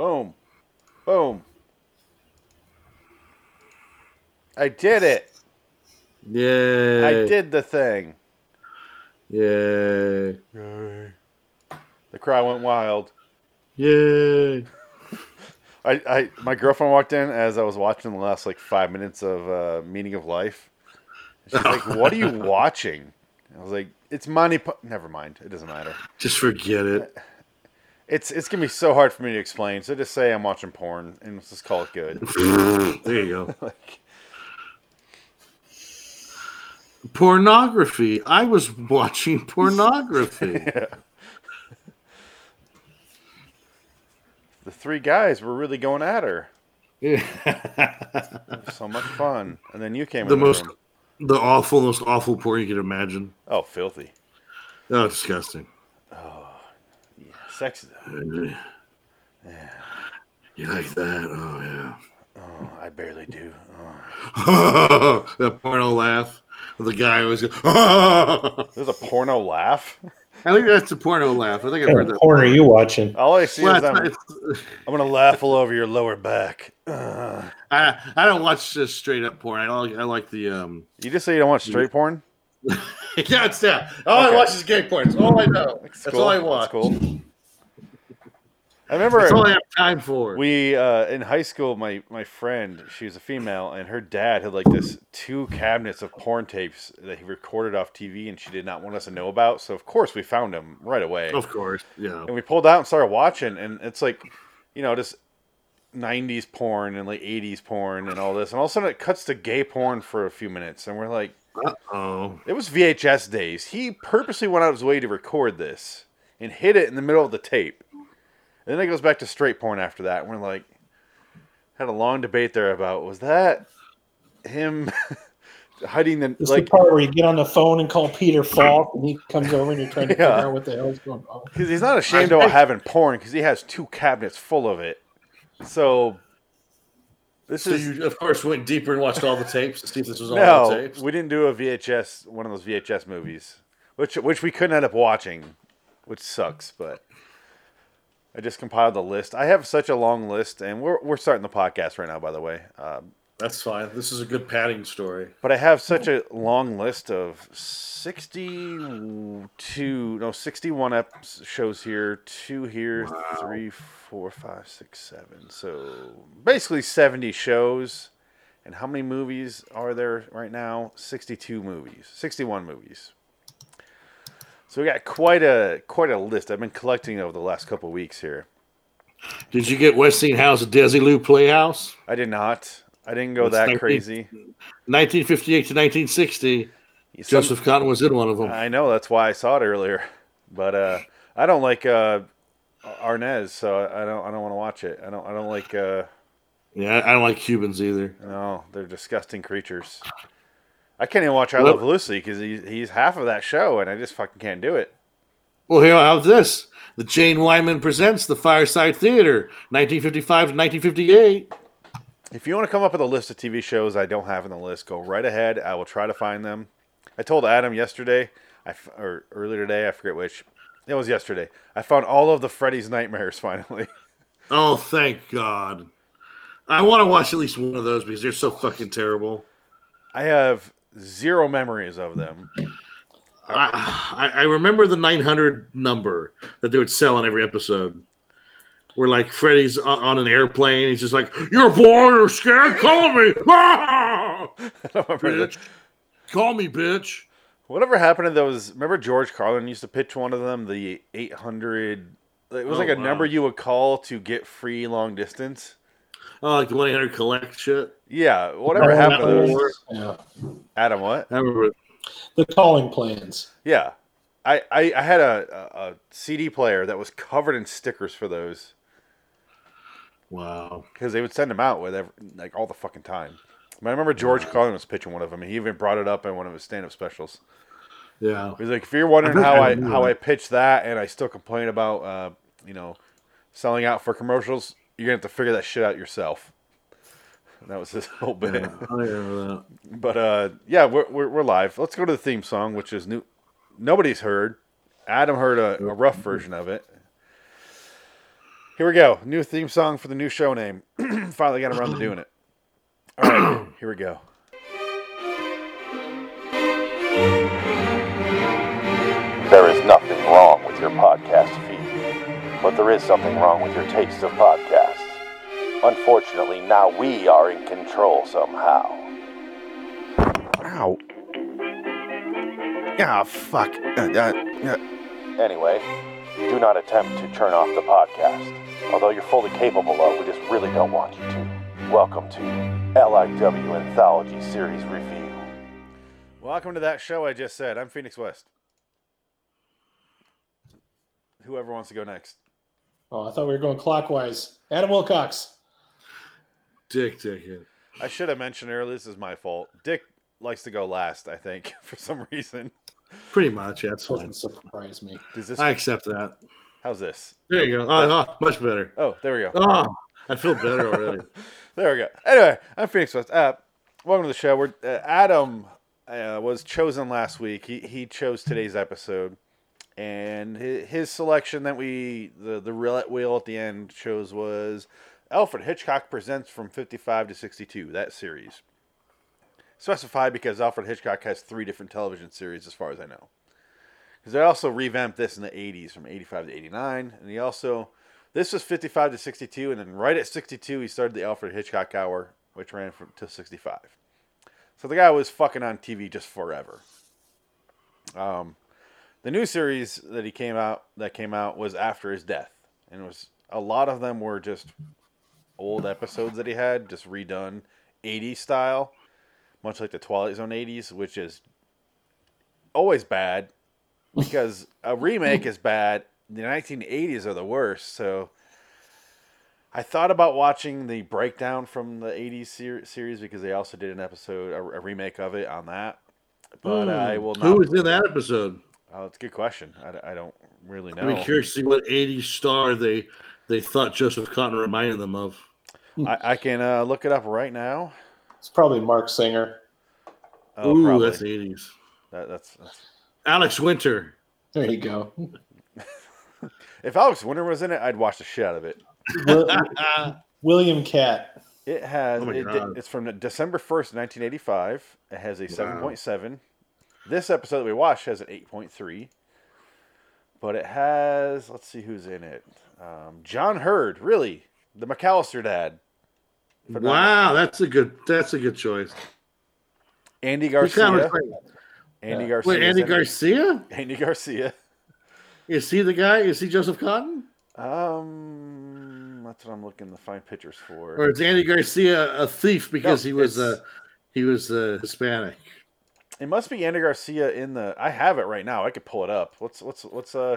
Boom. Boom. I did it. Yay. I did the thing. Yay. The crowd went wild. Yay. I, I my girlfriend walked in as I was watching the last like five minutes of uh, Meaning of Life. She's like, "What are you watching?" I was like, "It's Monty." Pa-. Never mind. It doesn't matter. Just forget it. It's it's gonna be so hard for me to explain. So just say I'm watching porn and let's just call it good. there you go. like, Pornography. I was watching pornography. the three guys were really going at her. Yeah. So much fun. And then you came the in most, the room. the awful, most awful porn you can imagine. Oh, filthy. Oh, disgusting. Oh, Sex. Yeah. You like that? Oh yeah. Oh, I barely do. Oh. that porno laugh. The guy was. There's a porno laugh. I think that's a porno laugh. I think I've heard that. porn are you watching? All I see Well, is I'm, I'm gonna laugh all over your lower back. Ugh. I I don't watch just straight up porn. I like I like the um. You just say you don't watch straight porn? yeah, it's that. All Okay. I watch is gay porn. That's all I know. That's, cool. all I That's watch. cool. I remember That's all I have time for. we uh, in high school. My my friend, she was a female, and her dad had like this two cabinets of porn tapes that he recorded off TV, and she did not want us to know about. So of course we found them right away, of course, yeah. and we pulled out and started watching, and it's like, you know, just. 90s porn and like 80s porn and all this and all of a sudden it cuts to gay porn for a few minutes and we're like Oh, It was VHS days. He purposely went out of his way to record this and hid it in the middle of the tape. And then it goes back to straight porn after that. We're like, had a long debate there about was that him hiding the This like the part where you get on the phone and call Peter Falk, and he comes over and you're trying to Yeah. figure out what the hell's going on. because he's not ashamed about having porn because he has two cabinets full of it. So this so is you of course went deeper and watched all the tapes to see if this was all the no, tapes. we didn't do a VHS one of those VHS movies, which which we couldn't end up watching, which sucks. But I just compiled the list. I have such a long list, and we're we're starting the podcast right now, by the way. Um, That's fine. This is a good padding story. but I have such a long list of sixty-two, no, sixty-one ep- shows here, two here, three, four, five, six, seven. So basically seventy shows. And how many movies are there right now? Sixty-two movies, sixty-one movies. So we got quite a quite a list. I've been collecting over the last couple weeks here. Did you get Westinghouse Desilu Playhouse? I did not. I didn't go That's that 19 crazy. 1958 to 1960. Some- Joseph Cotten was in one of them. I know that's why I saw it earlier, but uh, I don't like uh, Arnaz, so I don't. I don't want to watch it. I don't. I don't like. Uh, Yeah, I don't like Cubans either. no, they're disgusting creatures. I can't even watch I Love Lucy because he's, he's half of that show, and I just fucking can't do it. Well, here, how's this? The Jane Wyman presents the Fireside Theater, 1955 to 1958. If you want to come up with a list of TV shows I don't have in the list, go right ahead. I will try to find them. I told Adam yesterday, I f- or earlier today, I forget which. It was yesterday. I found all of the Freddy's Nightmares finally. Oh, thank God. I want to watch at least one of those because they're so fucking terrible. I have zero memories of them. I, I remember the 900 number that they would sell on every episode. Where like Freddy's on, an airplane, he's just like, "You're bored or scared? Call me, Ah! I don't remember bitch. Call me, bitch." Whatever happened to those? Remember George Carlin used to pitch one of them, the 800. It was Oh, like a wow. number you would call to get free long distance. Oh, like the 1 800 collect shit. Yeah, whatever happened to those? Yeah. Adam, what? I remember. The calling plans. Yeah, I, I, I had a, a, a CD player that was covered in stickers for those Wow. because they would send them out with every, like all the fucking time. But I remember George Carlin was pitching one of them, and he even brought it up in one of his stand-up specials. Yeah. He's like, if you're wondering I how I I how that. I pitch that, and I still complain about uh, you know selling out for commercials, you're gonna have to figure that shit out yourself. And that was his whole bit. yeah. I remember that. But uh, yeah, we're, we're we're live. Let's go to the theme song, which is new. Nobody's heard. Adam heard a, a rough version of it. Here we go. New theme song for the new show name. Finally got around to doing it. All right, here we go. There is nothing wrong with your podcast feed, but there is something wrong with your taste of podcasts. Unfortunately, now we are in control somehow. Ow. Ah, fuck. Uh, uh, uh, Anyway, do not attempt to turn off the podcast. Although you're fully capable of, we just really don't want you to. Welcome to LIW Anthology Series Review. Welcome to that show I just said. I'm Phoenix West. Whoever wants to go next. Oh, I thought we were going clockwise. Adam Wilcox. Dick Dickhead. I should have mentioned earlier. This is my fault. Dick likes to go last. I think for some reason. Pretty much, yeah, that's fine. Doesn't surprise me. Does this? I accept that. how's this? There you go. Oh, oh, much better. Oh, there we go. Oh, I feel better already. There we go. Anyway, I'm Phoenix West. Uh, welcome to the show. We're, uh, Adam uh, was chosen last week. He he chose today's episode, and his, selection that we the the roulette wheel at the end chose was Alfred Hitchcock presents from 55 to 62. That series specified because Alfred Hitchcock has three different television series, as far as I know. Because they also revamped this in the 80s from 85 to 89, and he also this was 55 to 62, and then right at 62, he started the Alfred Hitchcock Hour, which ran from to 65. So the guy was fucking on TV just forever. Um, the new series that he came out that came out was after his death, and it was a lot of them were just old episodes that he had, just redone 80s style, much like the Twilight Zone 80s, which is always bad because a remake is bad. The 1980s are the worst. So I thought about watching the breakdown from the 80s ser- series because they also did an episode, a, a remake of it on that. But I will not. Hmm. Who was in that episode? Oh, it's a good question. I, I don't really know. I'm curious to see what 80s star they they thought Joseph Cotten reminded them of. I, I can uh, look it up right now. It's probably Marc Singer. Oh, Ooh, probably. that's 80s. That, that's, that's Alex Winter. There you go. if Alex Winter was in it, I'd watch the shit out of it. William Katt. It has. Oh my it, God. it's from December first, nineteen eighty five. It has a seven point seven. This episode that we watched has an eight point three. But it has. Let's see who's in it. Um, John Heard, really, the McAllister dad. Wow, that's a good that's a good choice. Andy Garcia. Andy Yeah. Garcia. Wait, Andy Garcia? Andy Garcia. Is he the guy? Is he Joseph Cotten? Um, that's what I'm looking to find pictures for. Or is Andy Garcia a thief because No, he was uh, he was uh, Hispanic? It must be Andy Garcia in the. I have it right now. I could pull it up. Let's let's let's uh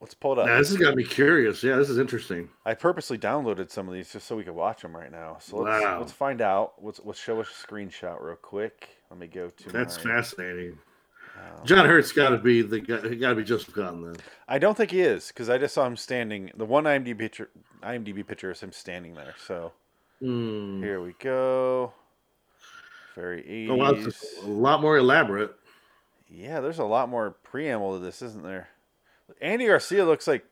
let's pull it up. Now, this has got me curious. Yeah, this is interesting. I purposely downloaded some of these just so we could watch them right now. So let's Wow. let's find out. Let's let's show a screenshot real quick. Let me go to. That's my- fascinating. John Heard's got to be the guy. He got to be Joseph Cotten then. I don't think he is because I just saw him standing. The one IMDb picture, IMDb picture is him standing there. So Hmm. here we go. Very 80s. Oh, wow, a lot more elaborate. Yeah, there's a lot more preamble to this, isn't there? Andy Garcia looks like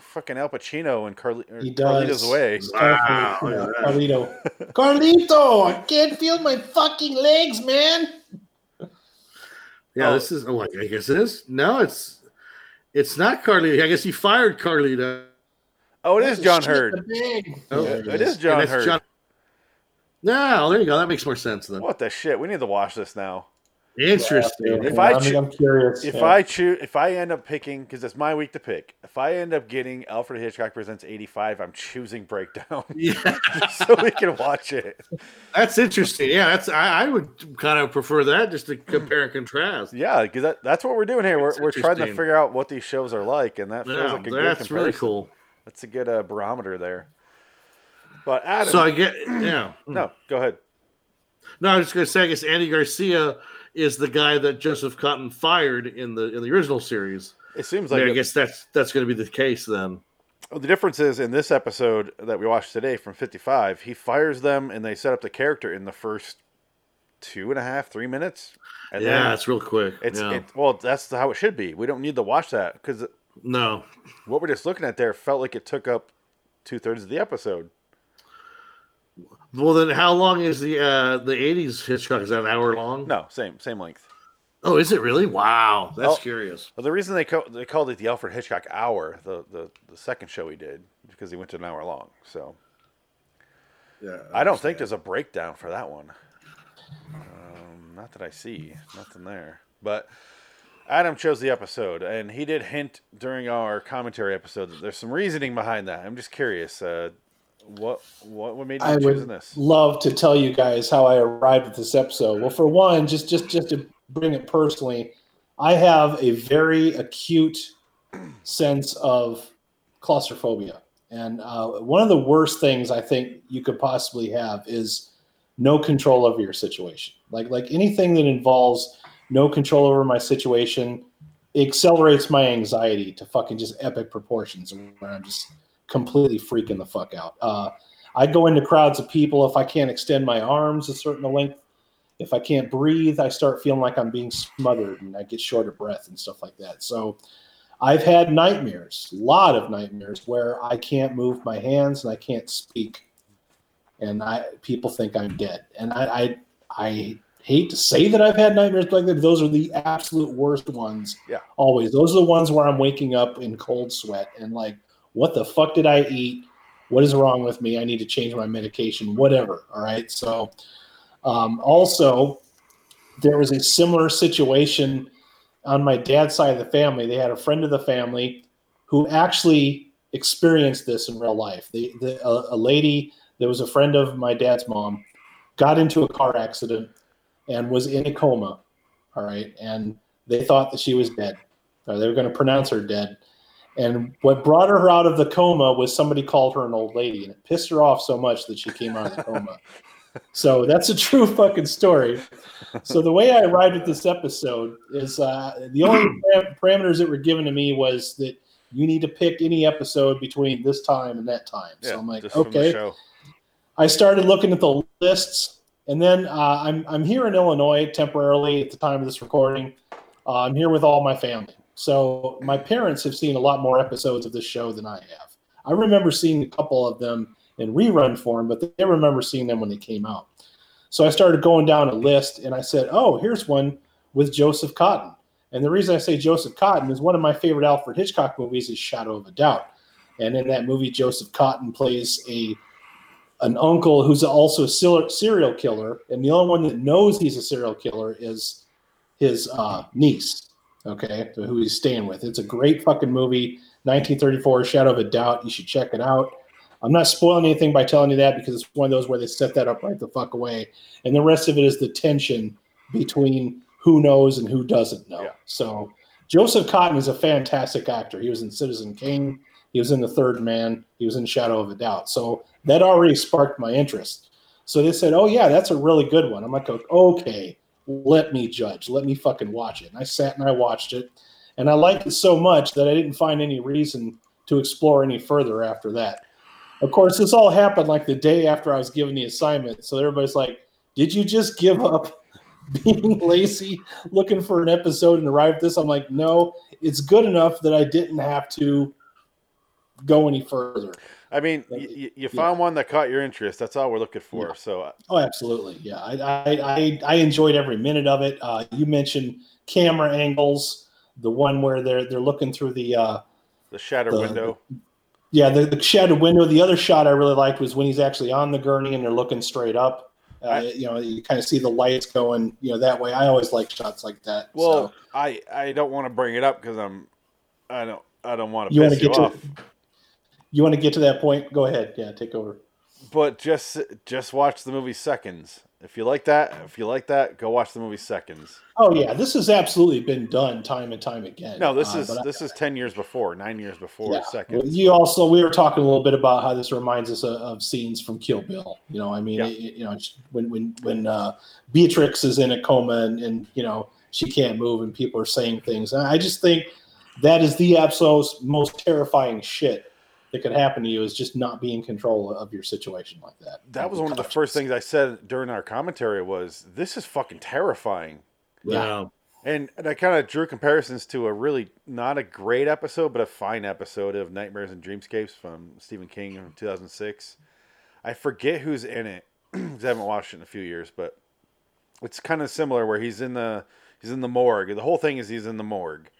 fucking Al Pacino and Carli- or He Carlito's does. Way. Wow. Yeah, look at that. Carlito. Carlito, I can't feel my fucking legs, man. Yeah, Oh. this is. Oh, I guess it is. No, it's it's not Carlito. I guess he fired Carlito. Oh, it is John Shit, Heard. Oh, Yeah, It is And John that's Heard. No, there you go. That makes more sense then. What the shit? We need to watch this now. Interesting. If Yeah, I I mean, choo- I'm curious. If yeah. I choose, if I end up picking, because it's my week to pick. If I end up getting Alfred Hitchcock Presents '85, I'm choosing Breakdown Yeah, so we can watch it. that's interesting. Yeah, that's. I, I would kind of prefer that just to compare and contrast. Yeah, because that, that's what we're doing here. We're, we're trying to figure out what these shows are like, and that feels Yeah, like a good that's really cool. That's a good uh, barometer there. But Adam, So I get. Yeah. no, go ahead. No, I was just going to say. I guess Andy Garcia is the guy that Joseph Cotten fired in the in the original series. It seems Like I it- guess that's that's going to be the case then. the difference is in this episode that we watched today from 55, he fires them and they set up the character in the first two and a half, three minutes. And yeah, it's real quick. It's yeah. it, well, that's how it should be. We don't need to watch that because No. What we're just looking at there felt like it took up two thirds of the episode. Well, then how long is the uh the '80s Hitchcock? Is that an hour long? No, same same length. Oh, is it really? Wow, that's Oh. curious. Well, the reason they co- they called it the Alfred Hitchcock Hour, the, the the second show he did, because he went to an hour long. So Yeah, I don't think there's a breakdown for that one. Um, not that I see, nothing there. But Adam chose the episode, and he did hint during our commentary episode that there's some reasoning behind that. I'm just curious, uh, what what what made you I choose this? love to tell you guys how I arrived at this episode. Well, for one, just just just to bring it personally, I have a very acute sense of claustrophobia, and uh, one of the worst things I think you could possibly have is no control over your situation. Like like anything that involves no control over my situation accelerates my anxiety to fucking just epic proportions where I'm just completely freaking the fuck out. Uh, I go into crowds of people if I can't extend my arms a certain length. If I can't breathe, I start feeling like I'm being smothered and I get short of breath and stuff like that. So I've had nightmares, a lot of nightmares where I can't move my hands and I can't speak. And I people think I'm dead. And I I, I hate to say that I've had nightmares like that. but Those are the absolute worst ones. Yeah. Always. Those are the ones where I'm waking up in cold sweat and like, what the fuck did I eat? What is wrong with me? I need to change my medication, whatever. All right. So, um, also, there was a similar situation on my dad's side of the family. They had a friend of the family who actually experienced this in real life. The, the, a, a lady that was a friend of my dad's mom got into a car accident and was in a coma. All right. And they thought that she was dead, or they were going to pronounce her dead. And what brought her out of the coma was somebody called her an old lady, and it pissed her off so much that she came out of the coma. So that's a true fucking story. So the way I arrived at this episode is uh, the only param- parameters that were given to me was that you need to pick any episode between this time and that time. So I'm like, just from the okay. I started looking at the lists, and then uh, I'm I'm here in Illinois temporarily at the time of this recording. Uh, I'm here with all my family, so my parents have seen a lot more episodes of this show than I have. I remember seeing a couple of them in rerun form, but they remember seeing them when they came out. So I started going down a list, and I said, "Oh, here's one with Joseph Cotten." And the reason I say Joseph Cotten is one of my favorite Alfred Hitchcock movies is Shadow of a Doubt, and in that movie, Joseph Cotten plays a an uncle who's also a serial killer, and the only one that knows he's a serial killer is his uh, niece. Okay, so who he's staying with. It's a great fucking movie, 1934, Shadow of a Doubt. You should check it out. I'm not spoiling anything by telling you that because it's one of those where they set that up right the fuck away, and the rest of it is the tension between who knows and who doesn't know. Yeah. So Joseph Cotten is a fantastic actor. He was in Citizen Kane. He was in The Third Man. He was in Shadow of a Doubt. So that already sparked my interest. So they said, "Oh yeah, that's a really good one." I'm like, "Okay, let me judge. Let me fucking watch it." And I sat and I watched it, and I liked it so much that I didn't find any reason to explore any further after that. Of course, this all happened like the day after I was given the assignment. So everybody's like, "Did you just give up being lazy, looking for an episode and arrive at this?" I'm like, "No, it's good enough that I didn't have to go any further." I mean, Like, y- y- you yeah. found one that caught your interest. That's all we're looking for. Yeah. So uh, Oh, absolutely. Yeah, I I, I, I enjoyed every minute of it. Uh, you mentioned camera angles, the one where they're they're looking through the uh, the shatter The- window. yeah the, the shadowed window. The other shot I really liked was when he's actually on the gurney and they're looking straight up. Uh, I- you know, you kind of see the lights going. You know that way. I always like shots like that. Well, so, I I don't want to bring it up because I'm I don't I don't want to you piss you get to off. You want to get to that point? Go ahead. Yeah, take over. But just just watch the movie Seconds. If you like that, if you like that, go watch the movie Seconds. Oh yeah, this has absolutely been done time and time again. No, this Uh, is but I- this is ten years before, nine years before Yeah. Seconds. You also we were talking a little bit about how this reminds us of, of scenes from Kill Bill. You know, I mean, Yeah. it- you know, when when when uh, Beatrix is in a coma and, and you know she can't move and people are saying things. And I just think that is the absolute most terrifying shit that could happen to you is just not being in control of your situation like that. That was one of the first things I said during our commentary was this is fucking terrifying. Yeah. Yeah. And, and I kind of drew comparisons to a really not a great episode, but a fine episode of Nightmares and Dreamscapes from Stephen King in 2006. I forget who's in it because I haven't watched it in a few years, but it's kind of similar where he's in the he's in the morgue. The whole thing is he's in the morgue,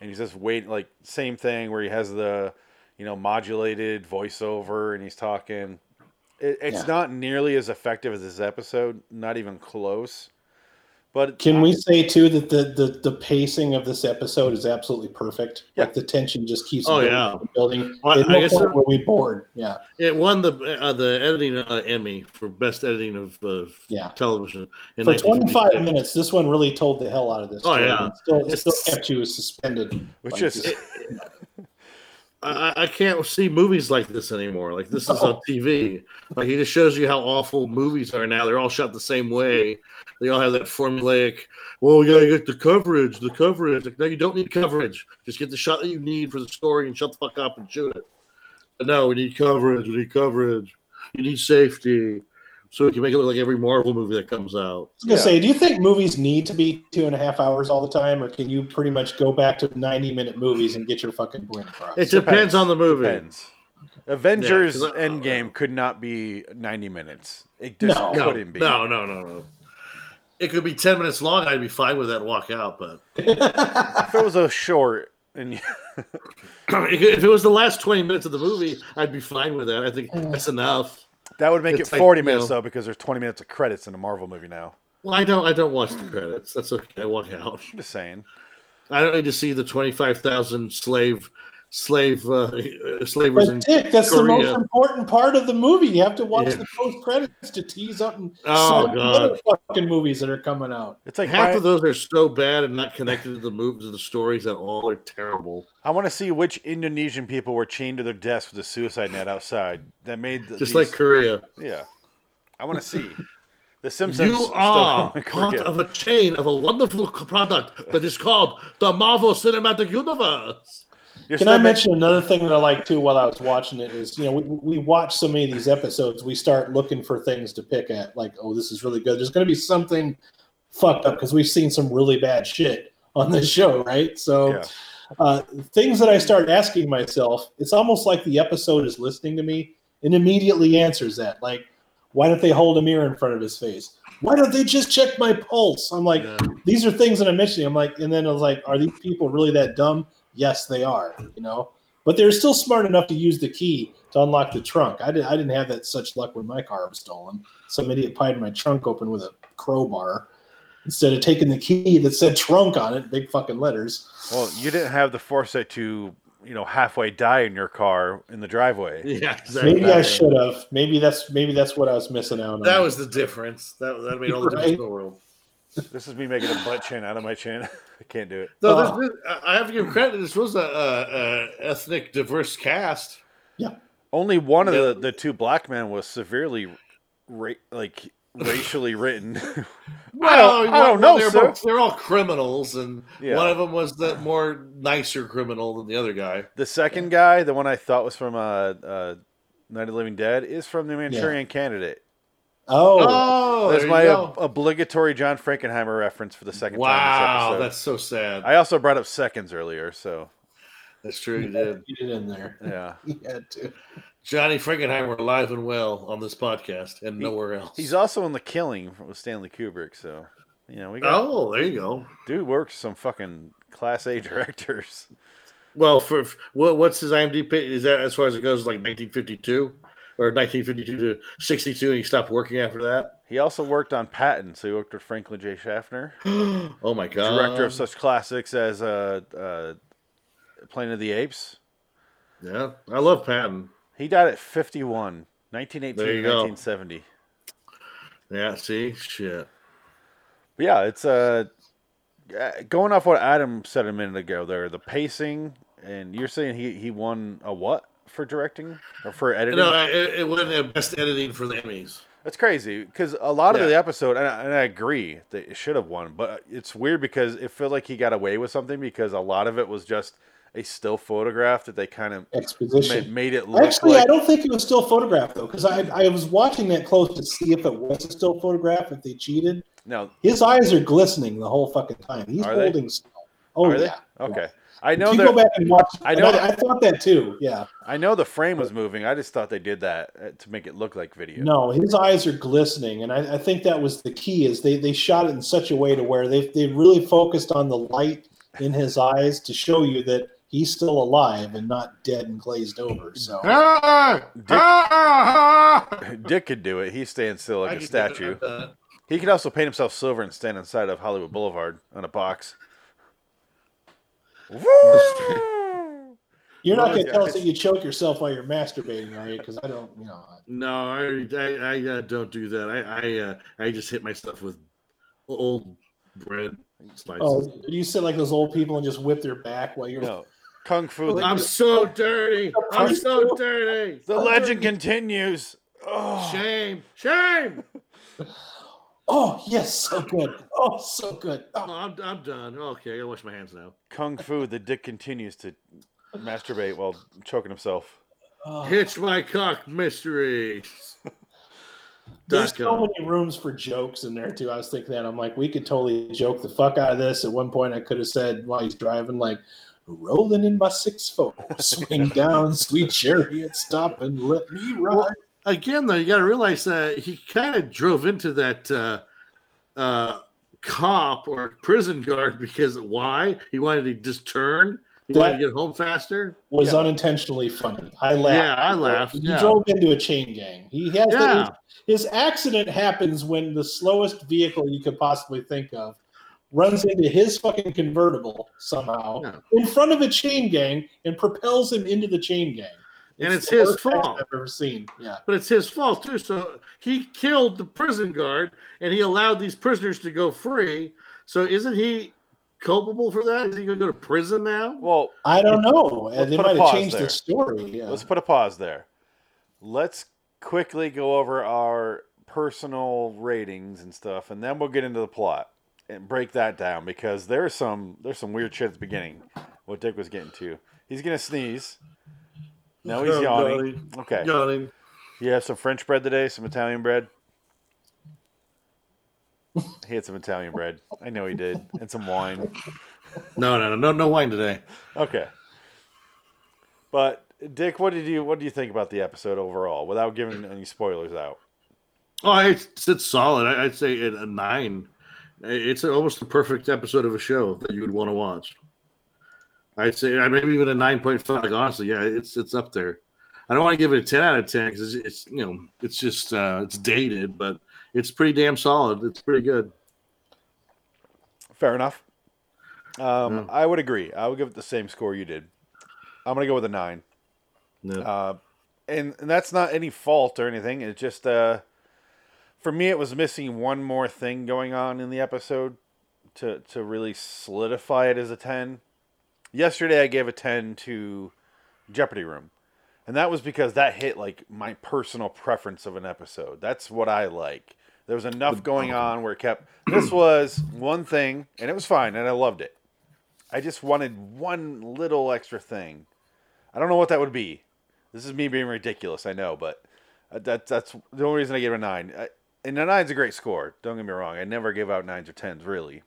and he's just waiting. Like same thing where he has the you know modulated voiceover and he's talking. It, it's Yeah. not nearly as effective as this episode, not even close. But Can we say too that the, the the pacing of this episode is absolutely perfect? Yeah. Like the tension just keeps Oh, building yeah. building. Well, I no guess point it- where we bored. Yeah, It won the uh, the editing uh, Emmy for best editing of uh, yeah. television. in For 25 minutes, this one really told the hell out of this. Oh, story. yeah. It still, it still kept you suspended. Which like is- this. I, I can't see movies like this anymore. Like this is on oh. TV. Like he just shows you how awful movies are now. They're all shot the same way. They all have that formulaic. Well, we gotta get the coverage. The coverage. Like, no, you don't need coverage. Just get the shot that you need for the story and shut the fuck up and shoot it. But no, we need coverage. We need coverage. You need safety, so we can make it look like every Marvel movie that comes out. I was gonna Yeah. say, do you think movies need to be two and a half hours all the time, or can you pretty much go back to 90 minute movies and get your fucking point across? It depends on the movie. Depends. Avengers 'cause I- uh, Endgame could not be 90 minutes. It just No. No, couldn't be. no, no, no, no. It could be ten minutes long. I'd be fine with that. and Walk out, but If it was a short and if it was the last 20 minutes of the movie, I'd be fine with that. I think that's enough. That would make It's it like, 40 you minutes know- though because there's 20 minutes of credits in a Marvel movie now. Well, I don't I don't watch the credits. That's okay. I walk out. I'm just saying. I don't need to see the 25,000 slave slave uh, slavers But Dick, that's the most important part of the movie. You have to watch Yeah. the post credits to tease up and Oh, sell God. other fucking movies that are coming out. It's like half Brian- of those are so bad and not connected to the movies to the stories at all. They're terrible. I want to see which Indonesian people were chained to their desks with a suicide net outside that made the, Just these- like Korea. yeah. I want to see. The Simpsons. You are part of a chain of a wonderful product that is called the Marvel Cinematic Universe. You're Can I mention another thing that I like too while I was watching it is, you know, we, we watch so many of these episodes, we start looking for things to pick at, like, oh, this is really good. There's going to be something fucked up because we've seen some really bad shit on this show, right? So, Yeah. uh, things that I start asking myself, it's almost like the episode is listening to me and immediately answers that. Like, why don't they hold a mirror in front of his face? Why don't they just check my pulse? I'm like, Yeah. these are things that I'm mentioning. I'm like, and then I was like, are these people really that dumb? Yes, they are. You know, but they're still smart enough to use the key to unlock the trunk. I didn't. I didn't have that such luck when my car was stolen. Some idiot pried my trunk open with a crowbar instead of taking the key that said trunk on it, big fucking letters. Well, you didn't have the foresight to, you know, halfway die in your car in the driveway. Yeah, exactly. Maybe I should have. Maybe that's maybe that's what I was missing out on. That was the difference. That that made all the difference in the world. This is me making a butt chin out of my chin. I can't do it. No, Oh. this, this, I have to give credit. This was a, a, a ethnic diverse cast. Yeah. Only one of the, the two black men was severely, ra- like racially written. I don't, I don't know, they're, both- they're all criminals, and Yeah. one of them was the more nicer criminal than the other guy. The second guy, the one I thought was from uh, uh, Night of the Living Dead, is from the Manchurian Candidate. Oh, Oh, That's there my you ob- go. obligatory John Frankenheimer reference for the second time wow, that's so sad. I also brought up seconds earlier, so That's true. You did. Get it in there. yeah. He had to. Johnny Frankenheimer alive and well on this podcast and nowhere else. He's also in The Killing with Stanley Kubrick, so you know we got oh, there you go. dude works some fucking class A directors. Well, for for- what, what's his IMDb? Is that as far as it goes, like 1952 or 1952 to 62, and he stopped working after that? He also worked on Patton, so he worked with Franklin J. Schaffner, oh my god! director of such classics as uh, uh, Planet of the Apes. Yeah, I love Patton. He died at 51, 1918 There you go. 1970. Yeah, see, shit. But yeah, it's uh, uh, going off what Adam said a minute ago there, the pacing, and you're saying he, he won a what for directing or for editing? No, it, it wasn't the best editing for the Emmys. That's crazy because a lot of Yeah. the episode, and I, and I agree that it should have won, but it's weird because it felt like he got away with something because a lot of it was just a still photograph that they kind of Exposition. made, made it look Actually, like. I don't think it was still photographed though, because I I was watching that close to see if it was a still photograph. If they cheated, no, his eyes are glistening the whole fucking time. He's Are they? holding still. Oh Are they? yeah. Okay. I know you go back and watch. I know I, I thought that too. Yeah. I know the frame was moving. I just thought they did that uh, to make it look like video. No, his eyes are glistening, and I, I think that was the key. Is they they shot it in such a way to where they they really focused on the light in his eyes to show you that he's still alive and not dead and glazed over. So! Dick-! Dick could do it. He's staying still like a statue. He could also paint himself silver and stand inside of Hollywood Boulevard on a box. Woo! you're not going to tell us that you choke yourself while you're masturbating, are you? Because I don't, you know. No, I I, I uh, don't do that. I I uh, I just hit myself with old bread slices. Oh, you sit like those old people and just whip their back while you're. No. Kung Fu. I'm so dirty. I'm so dirty. The legend continues. Oh, Shame. Shame. Oh yes, so good. Oh, so good. Oh, Oh, I'm, I'm done. Okay, I gotta wash my hands now. Kung Fu. The Dick continues to masturbate while choking himself. oh. Hitch my cock mystery. There's so many rooms for jokes in there too. I was thinking that I'm like, we could totally joke the fuck out of this. At one point, I could have said while he's driving, like, "Rolling in my six four, swing down, sweet chariot, stop and let me ride." Again, though, you got to realize that he kind of drove into that uh, uh, cop or prison guard because why? He wanted to just turn. He wanted to get home faster. Was unintentionally funny. I laughed. Yeah, I laughed, He yeah. drove into a chain gang. He has the- his accident happens when the slowest vehicle you could possibly think of runs into his fucking convertible somehow Yeah. in front of a chain gang and propels him into the chain gang. And it's the his worst fault. I've ever seen. Yeah. But it's his fault too. So he killed the prison guard, and he allowed these prisoners to go free. So isn't he culpable for that? Is he going to go to prison now? Well, I don't know. Let's they put a might have changed there. the story. Yeah. let's put a pause there. Let's quickly go over our personal ratings and stuff, and then we'll get into the plot and break that down because there's some there's some weird shit at the beginning. What Dick was getting to. He's gonna sneeze. No, he's Oh, yawning. Okay. Yawning. You have some French bread today, some Italian bread. He had some Italian bread. I know he did, and some wine. No, no, no, no, no wine today. Okay. But Dick, what did you what do you think about the episode overall, without giving any spoilers out? Oh, it's it's solid. I'd say it a nine. It's almost the perfect episode of a show that you would want to watch. I'd say maybe even a nine point five. Honestly, yeah, it's it's up there. I don't want to give it a ten out of ten because it's, it's you know it's just uh, it's dated, but it's pretty damn solid. It's pretty good. Fair enough. Um, Yeah. I would agree. I would give it the same score you did. I'm gonna go with a nine. Yeah. Uh, and, and that's not any fault or anything. It's just uh, for me, it was missing one more thing going on in the episode to to really solidify it as a ten. Yesterday, I gave a ten to Jeopardy Room, and that was because that hit like my personal preference of an episode. That's what I like. There was enough going on where it kept. This was one thing, and it was fine, and I loved it. I just wanted one little extra thing. I don't know what that would be. This is me being ridiculous, I know, but uh, that, that's the only reason I gave it a nine. I, and a nine's a great score. Don't get me wrong. I never give out nines or tens, really.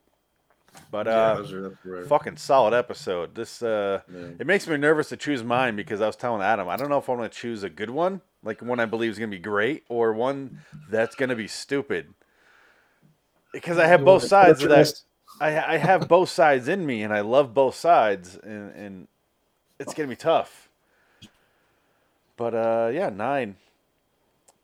But Yeah, uh, those are- that's right. fucking solid episode. This uh, Yeah. it makes me nervous to choose mine because I was telling Adam I don't know if I'm going to choose a good one, like one I believe is going to be great, or one that's going to be stupid. Because I have both sides of that. I, I have both sides in me, and I love both sides, and, and it's gonna be tough. But uh, yeah, nine.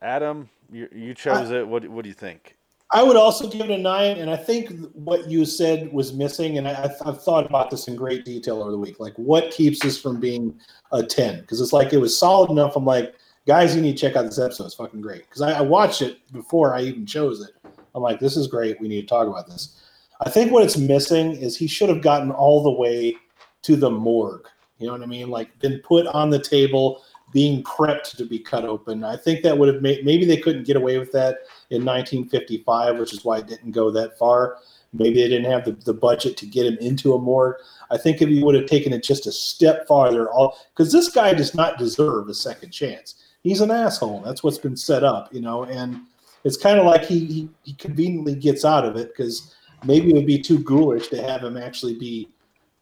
Adam, you you chose it. What what do you think? I would also give it a nine, and I think what you said was missing, and I, I've thought about this in great detail over the week. Like, what keeps this from being a ten? Because it's like it was solid enough. I'm like, guys, you need to check out this episode. It's fucking great. Because I, I watched it before I even chose it. I'm like, this is great. We need to talk about this. I think what it's missing is he should have gotten all the way to the morgue. You know what I mean? Like, been put on the table, being prepped to be cut open. I think that would have made maybe they couldn't get away with that in 1955, which is why it didn't go that far. maybe they didn't have the, the budget to get him into a morgue. I think if he would have taken it just a step farther, all because this guy does not deserve a second chance. He's an asshole. That's what's been set up, you know, and it's kind of like he, he he conveniently gets out of it because maybe it would be too ghoulish to have him actually be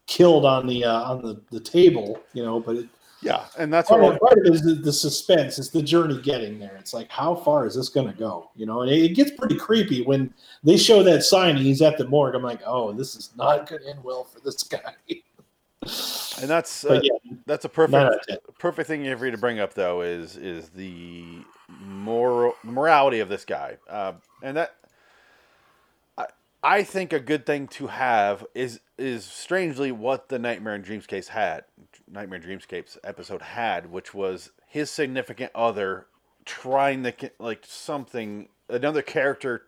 killed on the uh, on the, the table, you know. But it, Yeah, and that's part what part of it is the, the suspense, it's the journey getting there. It's like how far is this going to go, you know? And it, it gets pretty creepy when they show that sign and he's at the morgue. I'm like, oh, this is not going to end well for this guy. and that's uh, yeah, that's a perfect perfect thing for you to bring up though is is the moral morality of this guy, uh, and that I I think a good thing to have is is strangely what the Nightmare and Dreamscapes had, Nightmare Dreamscapes episode had, which was his significant other trying to like something another character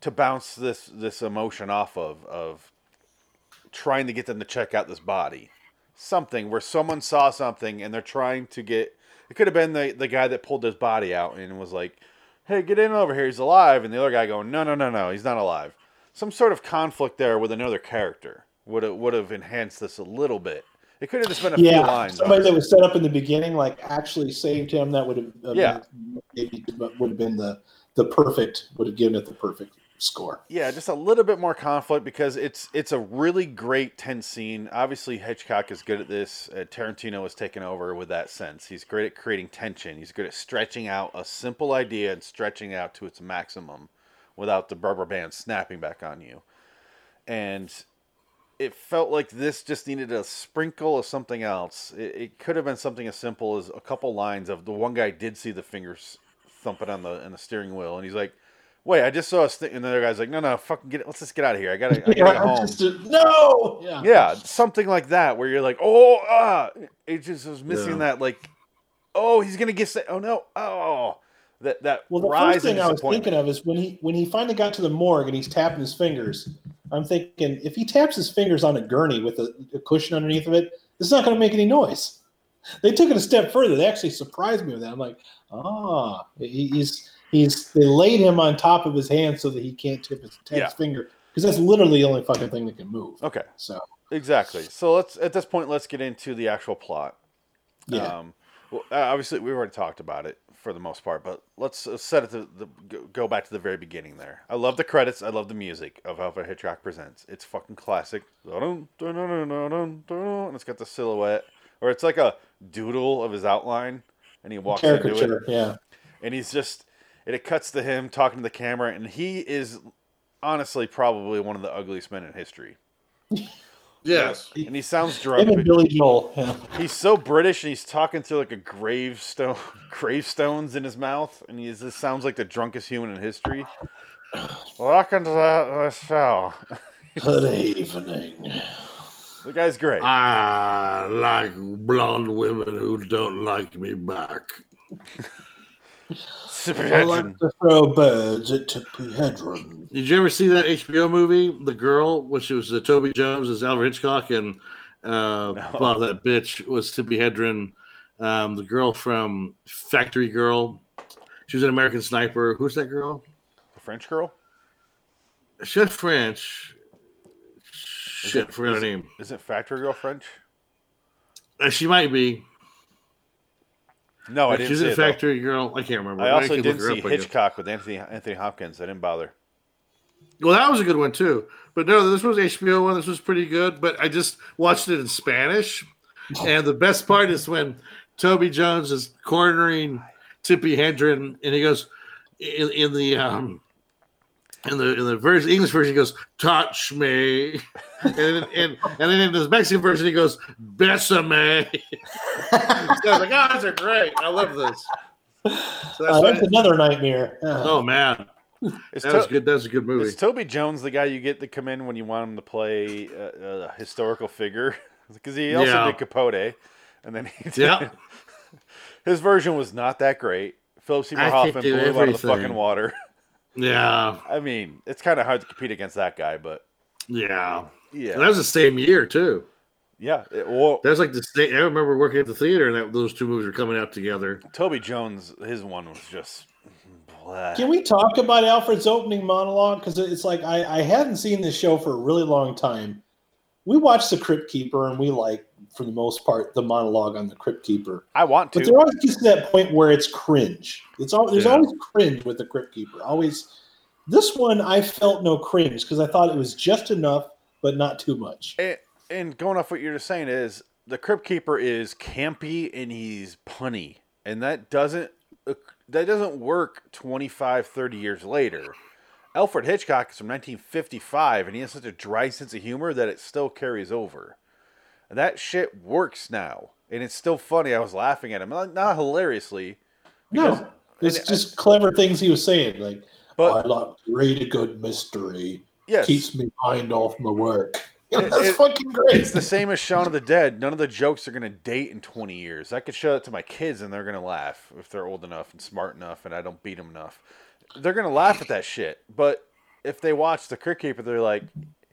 to bounce this this emotion off of of trying to get them to check out this body. Something where someone saw something and they're trying to get it could have been the, the guy that pulled his body out and was like hey get in over here he's alive. And the other guy going no no no no he's not alive. Some sort of conflict there with another character would have would have enhanced this a little bit it could have just been a few Yeah, lines somebody that was set up in the beginning, like actually saved him. That would have, uh, Yeah. maybe would have been the the perfect. Would have given it the perfect score. yeah just a little bit more conflict because it's it's a really great tense scene obviously hitchcock is good at this uh, tarantino has taken over with that sense he's great at creating tension he's good at stretching out a simple idea and stretching out to its maximum without the rubber band snapping back on you and it felt like this just needed a sprinkle of something else it, it could have been something as simple as a couple lines of the one guy did see the fingers thumping on the on the steering wheel and he's like Wait, I just saw a st-, and the other guy's like, no, no, fucking get it. Let's just get out of here. I gotta, I gotta get home. just a- no. Yeah. Yeah, something like that, where you're like, oh, ah, it just was missing Yeah. that, like, oh, he's gonna get, sa- oh no, oh, that that Well, the rise first thing I was thinking of is when he when he finally got to the morgue and he's tapping his fingers. I'm thinking if he taps his fingers on a gurney with a, a cushion underneath of it, it's not going to make any noise. They took it a step further. They actually surprised me with that. I'm like, ah, he- he's he's they laid him on top of his hand so that he can't tip his, tap Yeah. his finger because that's literally the only fucking thing that can move. Okay, So exactly. So let's at this point, let's get into the actual plot. yeah, Um, well, obviously, we've already talked about it for the most part, but let's uh, set it to the go- back to the very beginning. There, I love the credits. I love the music of Alfred Hitchcock Presents. It's fucking classic. And it's got the silhouette, or it's like a doodle of his outline, and he walks into it. Yeah, and he's just, and it cuts to him talking to the camera, and he is honestly probably one of the ugliest men in history. Yes. And he sounds him drunk. and Billy Joel. Yeah. He's so British, and he's talking through like a gravestone, gravestones in his mouth, and he just sounds like the drunkest human in history. Welcome to the, the show. Good evening. The guy's great. I like blonde women who don't like me back. Super I like to throw birds at Tippi Hedren. Did you ever see that HBO movie, The Girl, which was uh, Toby Jones as Alfred Hitchcock, and uh, well, that bitch was Tippi Hedren, um, the girl from Factory Girl. She was an American Sniper. Who's that girl? The French girl? She's French. Shit, it- forgot her is it- name. Isn't Factory Girl French? Uh, she might be. No, I didn't She's see a it. though. Factory Girl. I can't remember. I also look didn't see up, Hitchcock with Anthony Anthony Hopkins. I didn't bother. Well, that was a good one too. But no, this was HBO one. This was pretty good. But I just watched it in Spanish, and the best part is when Toby Jones is cornering Tippi Hedren, and he goes in, in the um in the in the version English version he goes touch me, and and and then in this Mexican version he goes besame. so I was like, oh, these are great. I love this. So that's Uh, that's another nightmare. Uh, oh man, Is, that To- was good. That was a good movie. is Toby Jones the guy you get to come in when you want him to play a, a historical figure? Because he also Yeah. did Capote, and then he did, Yeah. his version was not that great. Philip Seymour Hoffman do blew him out of the fucking water. Yeah, I mean, it's kind of hard to compete against that guy, but yeah. Yeah, And that was the same year too. yeah. It, well, That was like the same. I remember working at the theater, and that, those two movies were coming out together. Toby Jones, his one was just Blah. Can we talk about Alfred's opening monologue? Because it's like I, I hadn't seen this show for a really long time. We watched The Crypt Keeper, and we like, for the most part, the monologue on The Crypt Keeper. I want to, But to. there always gets to that point where it's cringe. It's all there's Yeah. always cringe with The Crypt Keeper. Always. This one, I felt no cringe because I thought it was just enough, but not too much. And, and going off what you're just saying is the Crypt Keeper is campy and he's punny, and that doesn't uh, that doesn't work 25, 30 years later. Alfred Hitchcock is from 1955, and he has such a dry sense of humor that it still carries over. And that shit works now, and it's still funny. I was laughing at him, not, not hilariously, because- No, it's just clever things he was saying. Like, but I like really good mystery. Yes, Keeps me mind off my work. It- That's it- fucking great. It's the same as Shaun of the Dead. None of the jokes are going to date in 20 years. I could show that to my kids and they're going to laugh if they're old enough and smart enough and I don't beat them enough. They're going to laugh at that shit. But if they watch The Crypt Keeper, they're like,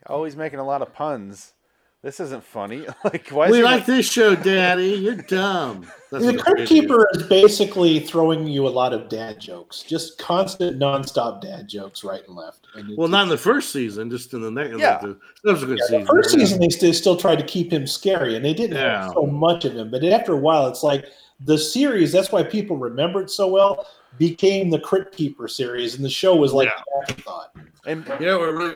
oh, he's making a lot of puns. This isn't funny. like, why We he like this show, Daddy. You're dumb. That's the what Crypt. Keeper is basically throwing you a lot of dad jokes, just constant, nonstop dad jokes, right and left. And Well, not in the first season, just in the next, Yeah. like the subsequent Yeah, season. the first season they still, still tried to keep him scary, and they didn't Yeah. have so much of him. But after a while, it's like the series. That's why people remember it so well. Became the Crypt Keeper series, and the show was like Yeah. an afterthought. And You know what really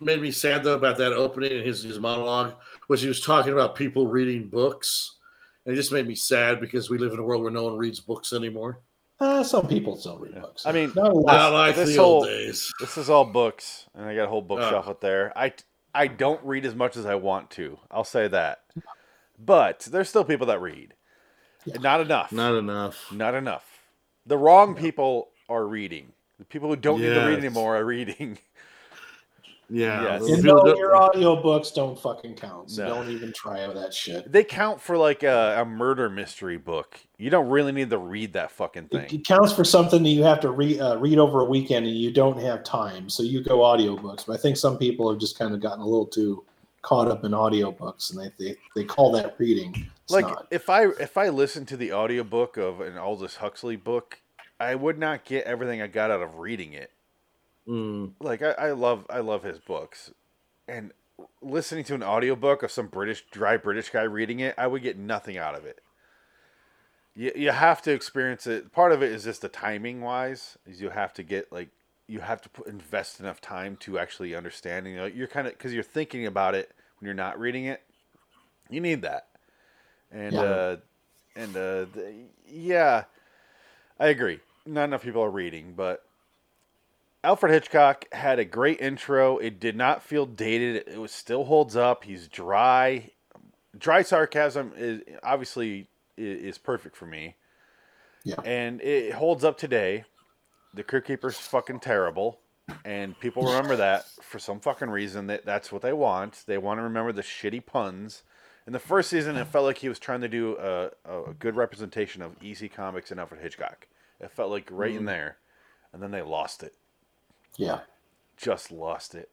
made me sad though about that opening and his his monologue was he was talking about people reading books. And it just made me sad because we live in a world where no one reads books anymore. Uh, some people still read books. I mean, not a lot. Not like this the whole- old days. this is all books, and I got a whole bookshelf Oh. up there. I, I don't read as much as I want to. I'll say that. But there's still people that read. Yeah. Not enough. Not enough. Not enough. The wrong people are reading. The people who don't need to read anymore are reading. Yeah. Yes. those You people know your audiobooks don't fucking count. So No. don't even try with that shit. They count for like a, a murder mystery book. You don't really need to read that fucking thing. it counts for something that you have to re, uh, read over a weekend and you don't have time. So you go audiobooks. But I think some people have just kind of gotten a little too caught up in audiobooks and they, they, they call that reading. It's like not. if I if I listened to the audiobook of an Aldous Huxley book, I would not get everything I got out of reading it. Mm. Like I, I love I love his books. And listening to an audiobook of some British dry British guy reading it, I would get nothing out of it. You, you have to experience it. Part of it is just the timing wise, is you have to get like you have to put, invest enough time to actually understand. You know, you're kind of because you're thinking about it when you're not reading it. You need that, and Yeah. uh, and uh, the, yeah, I agree. Not enough people are reading, but Alfred Hitchcock had a great intro. It did not feel dated. It was still holds up. He's dry. Dry sarcasm is obviously is perfect for me. Yeah. And it holds up today. The Crypt Keeper's fucking terrible. And people remember that for some fucking reason that that's what they want. They want to remember the shitty puns. In the first season, it felt like he was trying to do a, a good representation of EC Comics and Alfred Hitchcock. It felt like right in mm. there. And then they lost it yeah. just lost it.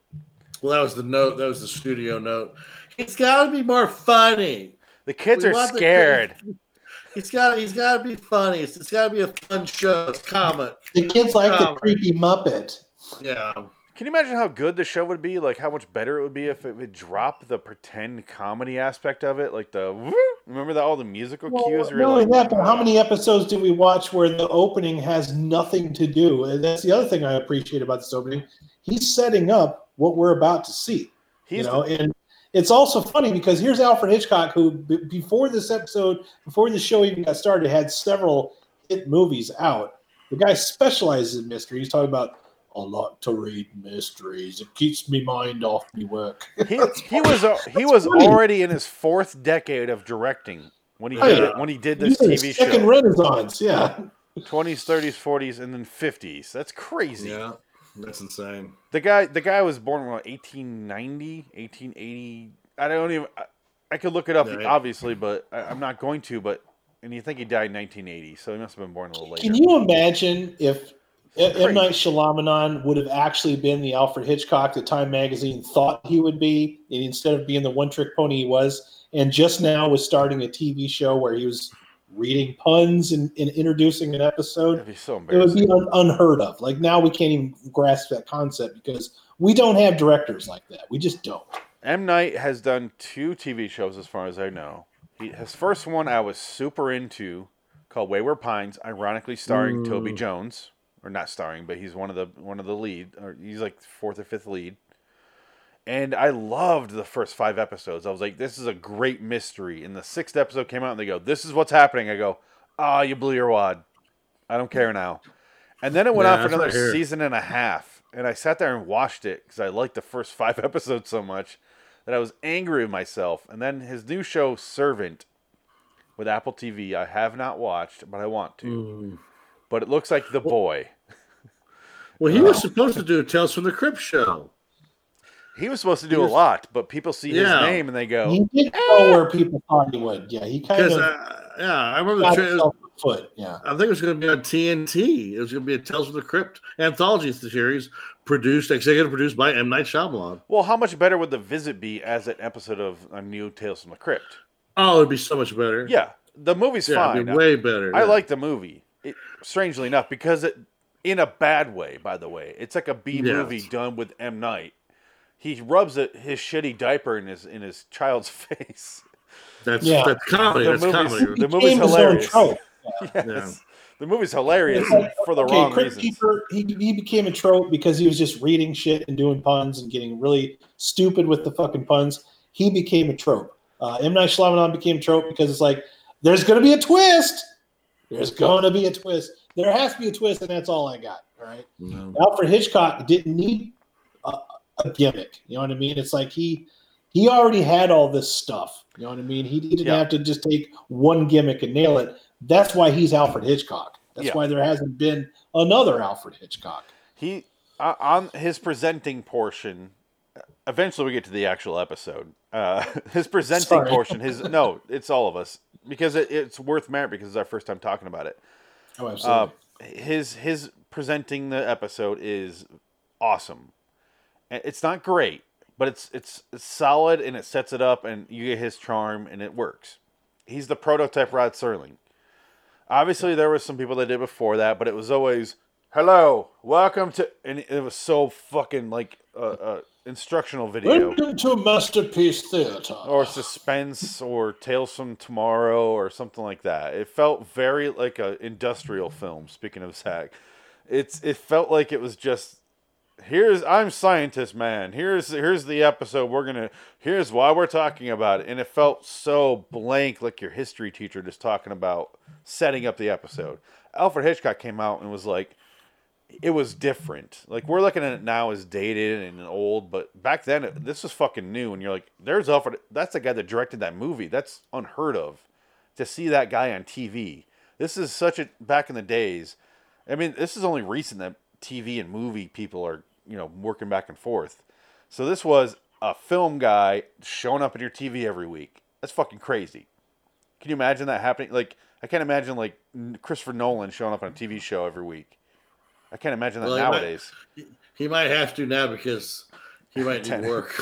Well, that was the note. That was the studio note. It's got to be more funny. The kids We are want the scared. He's got. He's got to be funny. It's, it's got to be a fun show. It's comic. The kids like the Um, creepy Muppet. Yeah. Can you imagine how good the show would be? Like how much better it would be if it would drop the pretend comedy aspect of it, like the woo- remember that all the musical Well, cues. not were only like, that, but how many episodes do we watch where the opening has nothing to do? And that's the other thing I appreciate about this opening. He's setting up what we're about to see. He's you know, and it's also funny because here's Alfred Hitchcock, who b- before this episode, before the show even got started, had several hit movies out. The guy specializes in mystery. He's talking about I like to read mysteries. It keeps me mind off me work. he, he was uh, he was funny. already in his fourth decade of directing when he Oh, did yeah. when he did this He's in his TV second show. renaissance. Yeah. 20s, 30s, 40s, and then 50s. That's crazy. Yeah. That's insane. The guy the guy was born in what, 1890, 1880. I don't even. I, I could look it up, Right. obviously, but I, I'm not going to. But and you think he died in 1980, so he must have been born a little later. Can you imagine if M. Night Shyamalan would have actually been the Alfred Hitchcock that Time Magazine thought he would be, and instead of being the one-trick pony he was, and just now was starting a TV show where he was reading puns and, and introducing an episode, so it would be un- unheard of. Like now we can't even grasp that concept because we don't have directors like that. We just don't. M Night has done two TV shows, as far as I know. He, his first one I was super into, called Wayward Pines, ironically starring Toby Mm. Jones, or not starring, but he's one of the one of the lead, or he's like fourth or fifth lead. And I loved the first five episodes. I was like, this is a great mystery. And the sixth episode came out, and they go, "This is what's happening." I go, "Ah, you blew your wad. I don't care now." And then it went Yeah, on for another season and a half, and I sat there and watched it because I liked the first five episodes so much that I was angry with myself. And then his new show, Servant, with Apple TV, I have not watched, but I want to. Mm. But it looks like The Boy. Well, he was supposed to do a Tales from the Crypt show. He was supposed to do was- a lot, but people see his name and they go, He did go where people thought he would. Yeah, he kind of uh, yeah, I remember the tra- foot. Yeah. I think it was going to be on TNT. It was going to be a Tales from the Crypt anthology series produced, executive produced by M. Night Shyamalan. well, how much better would The Visit be as an episode of a new Tales from the Crypt? Oh, it'd be so much better. Yeah, the movie's yeah, fine. it'd be way better. I yeah. like the movie. It, strangely enough, because it, in a bad way, by the way, it's like a B Yes. movie done with M Night. He rubs it, his shitty diaper in his in his child's face. that's Yeah. that's comedy. The That's movie's- comedy. The movie's became hilarious. trope. Yes. The movie's hilarious It's like, for the okay, wrong Crypt reasons. Keeper, he, he became a trope because he was just reading shit and doing puns and getting really stupid with the fucking puns. He became a trope. Uh, M Night Shyamalan became a trope because it's like there's going to be a twist. There's going to be a twist. There has to be a twist, and that's all I got. All right. No. Alfred Hitchcock didn't need a, a gimmick. You know what I mean? It's like he he already had all this stuff. You know what I mean? He, he didn't Yeah. have to just take one gimmick and nail it. That's why he's Alfred Hitchcock. That's Yeah. why there hasn't been another Alfred Hitchcock. He uh, on his presenting portion. Eventually, we get to the actual episode. Uh, his presenting Sorry. portion. His no, it's all of us because it, it's worth merit because it's our first time talking about it. Oh, Uh, absolutely. his his presenting the episode is awesome. It's not great, but it's it's it's solid and it sets it up and you get his charm and it works. He's the prototype Rod Serling. Obviously, there was some people that did before that, but it was always hello, welcome to, and it was so fucking like a, a instructional video. Welcome to Masterpiece Theater. or suspense or tales from tomorrow or something like that. It felt very like a industrial film speaking of zach it's it felt like it was just here's i'm scientist man. Here's here's the episode we're gonna here's why we're talking about it. And it felt so blank like your history teacher just talking about setting up the episode. Alfred hitchcock came out and was like it was different. Like we're looking at it now as dated and old, but back then it, this was fucking new. And you're like, "There's Alfred. That's the guy that directed that movie. That's unheard of to see that guy on TV. This is such a back in the days. I mean, this is only recent that TV and movie people are you know working back and forth. So this was a film guy showing up on your TV every week. That's fucking crazy. Can you imagine that happening? Like I can't imagine like Christopher Nolan showing up on a TV show every week. I can't imagine that Well, he might- nowadays. He might have to now because he might need work.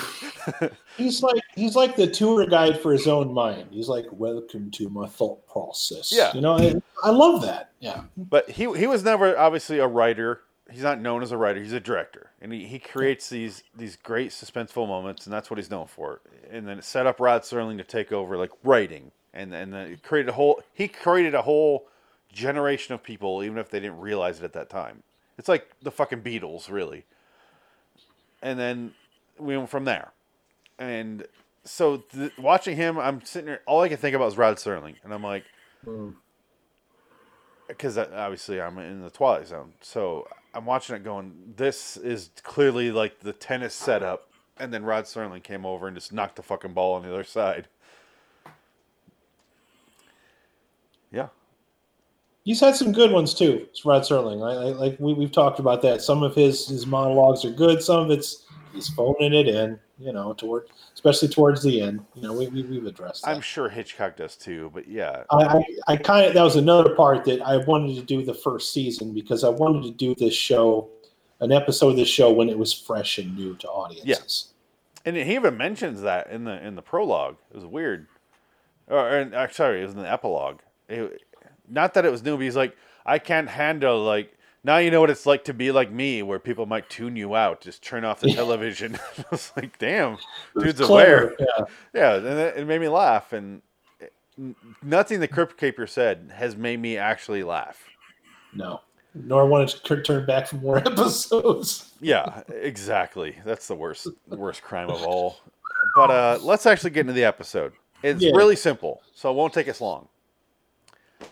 He's like he's like the tour guide for his own mind. He's like, "Welcome to my thought process." Yeah. you know, I, I love that. Yeah, But he he was never obviously a writer. He's not known as a writer. He's a director, and he, he creates these these great suspenseful moments, and that's what he's known for. And then it set up Rod Serling to take over like writing, and and then it created a whole he created a whole generation of people, even if they didn't realize it at that time. It's like the fucking Beatles, really. And then we went from there, and so th- watching him, I'm sitting there. All I can think about is Rod Serling, and I'm like, Mm. because obviously I'm in the Twilight Zone, so I'm watching it going. This is clearly like the tennis setup, and then Rod Serling came over and just knocked the fucking ball on the other side. Yeah, he's had some good ones too. It's Rod Serling. I, I, like we, we've talked about that. Some of his his monologues are good. Some of it's he's phoning it in. You know, toward especially towards the end. You know, we, we we've addressed that. I'm sure Hitchcock does too, but yeah, I, I, I kind of that was another part that I wanted to do the first season because I wanted to do this show, an episode of this show when it was fresh and new to audiences. and he even mentions that in the in the prologue. It was weird, or and, uh, sorry, it was in the epilogue. it, not that it was new, but he's like, I can't handle like now you know what it's like to be like me, where people might tune you out, just turn off the television. I was like, damn, dude's aware. Yeah. Yeah, and it, it made me laugh, and it- nothing the Crypt Keeper said has made me actually laugh. No. Nor wanted to turn back for more episodes. Yeah, exactly. That's the worst worst crime of all. But uh, let's actually get into the episode. It's Yeah. really simple, so it won't take us long.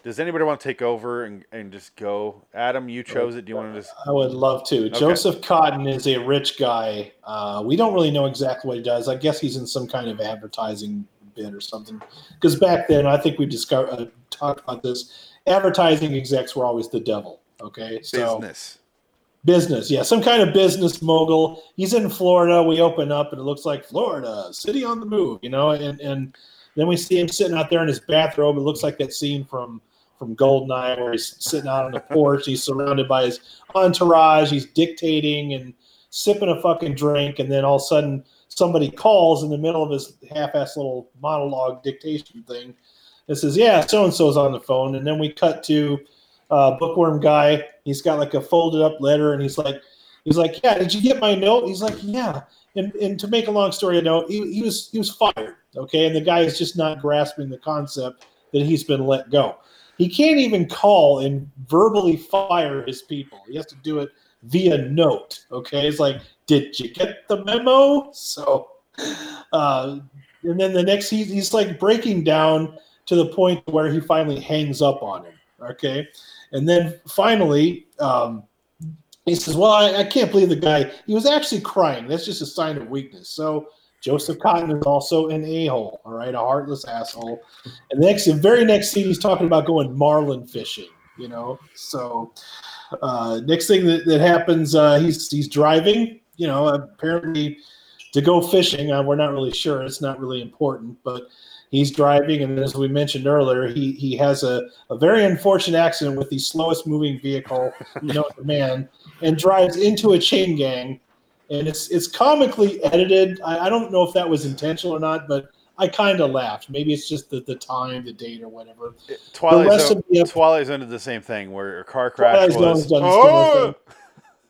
Does anybody want to take over and, and just go? Adam, you chose it. Do you want to just? I would love to. Joseph Cotten is a rich guy. Uh, we don't really know exactly what he does. I guess he's in some kind of advertising bid or something. Because back then, I think we discovered uh, talked about this. Advertising execs were always the devil. Okay, so Business. business, yeah, some kind of business mogul. He's in Florida. We open up and it looks like Florida, city on the move, you know, and and then we see him sitting out there in his bathrobe. It looks like that scene from from Goldeneye where he's sitting out on the porch. He's surrounded by his entourage. He's dictating and sipping a fucking drink, and then all of a sudden somebody calls in the middle of his half-ass little monologue dictation thing. It says, "Yeah, so and so's on the phone," and then we cut to uh, bookworm guy. He's got like a folded up letter, and he's like, he's like, "Yeah, did you get my note?" He's like, "Yeah." And, and to make a long story note, he, he was he was fired. Okay, and the guy is just not grasping the concept that he's been let go. He can't even call and verbally fire his people. He has to do it via note. Okay, it's like, did you get the memo? So, uh, and then the next he, he's like breaking down to the point where he finally hangs up on him. Okay, and then finally, um, he says, "Well, I, I can't believe the guy. He was actually crying. That's just a sign of weakness." So Joseph Cotten is also an a-hole. All right, a heartless asshole. And the next, the very next scene, he's talking about going marlin fishing. You know, so uh, next thing that, that happens, uh, he's he's driving. You know, apparently to go fishing. Uh, we're not really sure. It's not really important, but he's driving, and as we mentioned earlier, he he has a, a very unfortunate accident with the slowest moving vehicle known to man, and drives into a chain gang. And it's it's comically edited. I, I don't know if that was intentional or not, but I kind of laughed. Maybe it's just the, the time, the date, or whatever. Twilight rest Zone. of the Twilight Zone did the same thing where a car crash Twilight Zone's was. done Oh!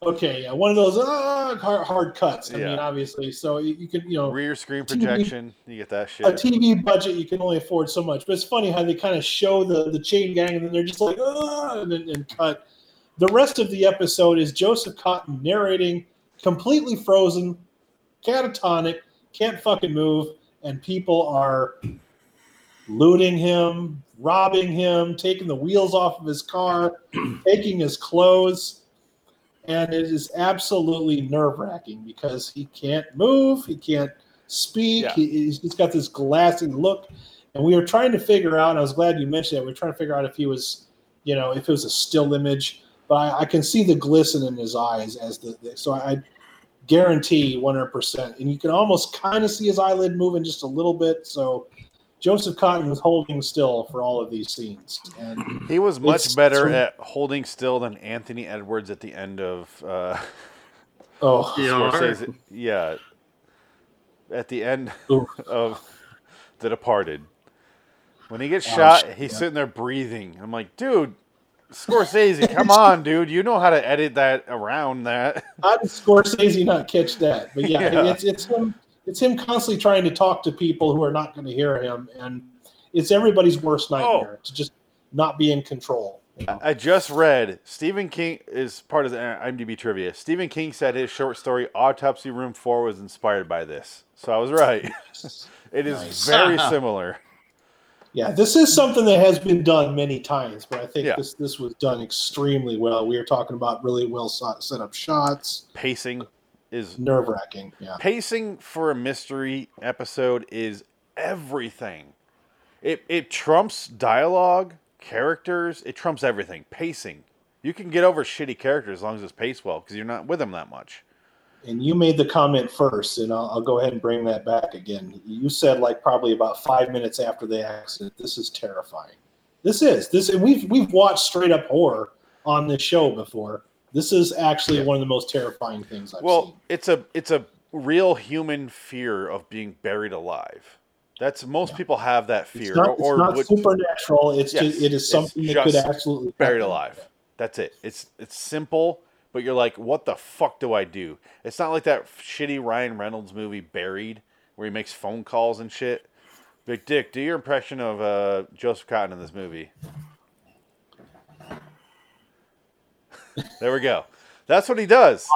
Okay, yeah, one of those uh, hard, hard cuts. I Yeah. mean, obviously, so you, you can you know Rear screen TV projection. You get that shit. a. TV budget you can only afford so much. But it's funny how they kind of show the the chain gang and then they're just like and then and cut. The rest of the episode is Joseph Cotten narrating, completely frozen, catatonic, can't fucking move, and people are looting him, robbing him, taking the wheels off of his car, taking his clothes. And it is absolutely nerve wracking because he can't move, he can't speak, Yeah. he, he's just got this glassy look. And we were trying to figure out, and I was glad you mentioned that, we were trying to figure out if he was, you know, if it was a still image. But I, I can see the glisten in his eyes as the, the so I, I guarantee 100%. And you can almost kind of see his eyelid moving just a little bit. So Joseph Cotten was holding still for all of these scenes. And He was much better it's- at holding still than Anthony Edwards at the end of uh, oh, Yeah. Scorsese. Yeah, at the end Oof. of The Departed, when he gets shot, he's yeah. sitting there breathing. I'm like, dude, Scorsese, come on, dude. You know how to edit that around that. how did Scorsese not catch that? But yeah, Yeah. it's it's him it's him constantly trying to talk to people who are not going to hear him, and it's everybody's worst oh. nightmare to just not be in control. you know? I just read Stephen King is part of the uh, IMDb trivia. Stephen King said his short story Autopsy Room 4 was inspired by this. So I was right. it is Nice. very similar. Yeah, this is something that has been done many times, but I think Yeah. this this was done extremely well. We are talking about really well set up shots, Pacing is nerve wracking. Yeah, pacing for a mystery episode is everything. It it trumps dialogue, characters, it trumps everything. Pacing. You can get over shitty characters as long as it's paced well because you're not with them that much. and you made the comment first, and I'll, I'll go ahead and bring that back again. You said like probably about five minutes after the accident, this is terrifying. This is this, and we've we've watched straight up horror on this show before. This is actually one of the most terrifying things I've Well, seen. it's a it's a real human fear of being buried alive. That's most people have that fear, It's not, it's or not would supernatural. It's Yes, just it is something that could absolutely buried happen. alive. That's it. It's it's simple, but you're like, what the fuck do I do? It's not like that shitty Ryan Reynolds movie Buried, where he makes phone calls and shit. Big Dick, do your impression of uh, Joseph Cotten in this movie. There we go. That's what he does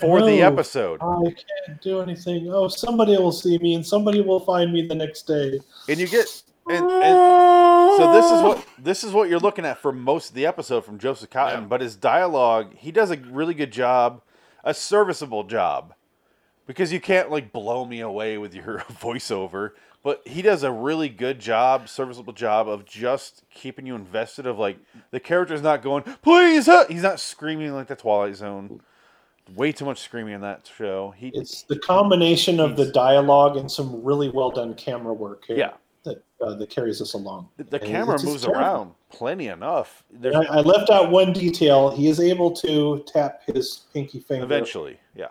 for the episode. I can't do anything. Oh, somebody will see me, and somebody will find me the next day. and you get and, and so this is what this is what you're looking at for most of the episode from Joseph Cotten. Yeah. But his dialogue, he does a really good job, a serviceable job, because you can't like blow me away with your voiceover. But he does a really good job, serviceable job of just keeping you invested. Of like the character's not going, please, huh!" he's not screaming like the Twilight Zone. Way too much screaming in that show. He It's the combination of the dialogue and some really well done camera work here Yeah. that uh, that carries us along. the, the camera moves around plenty enough. I, I left out one detail. He is able to tap his pinky finger eventually, yeah.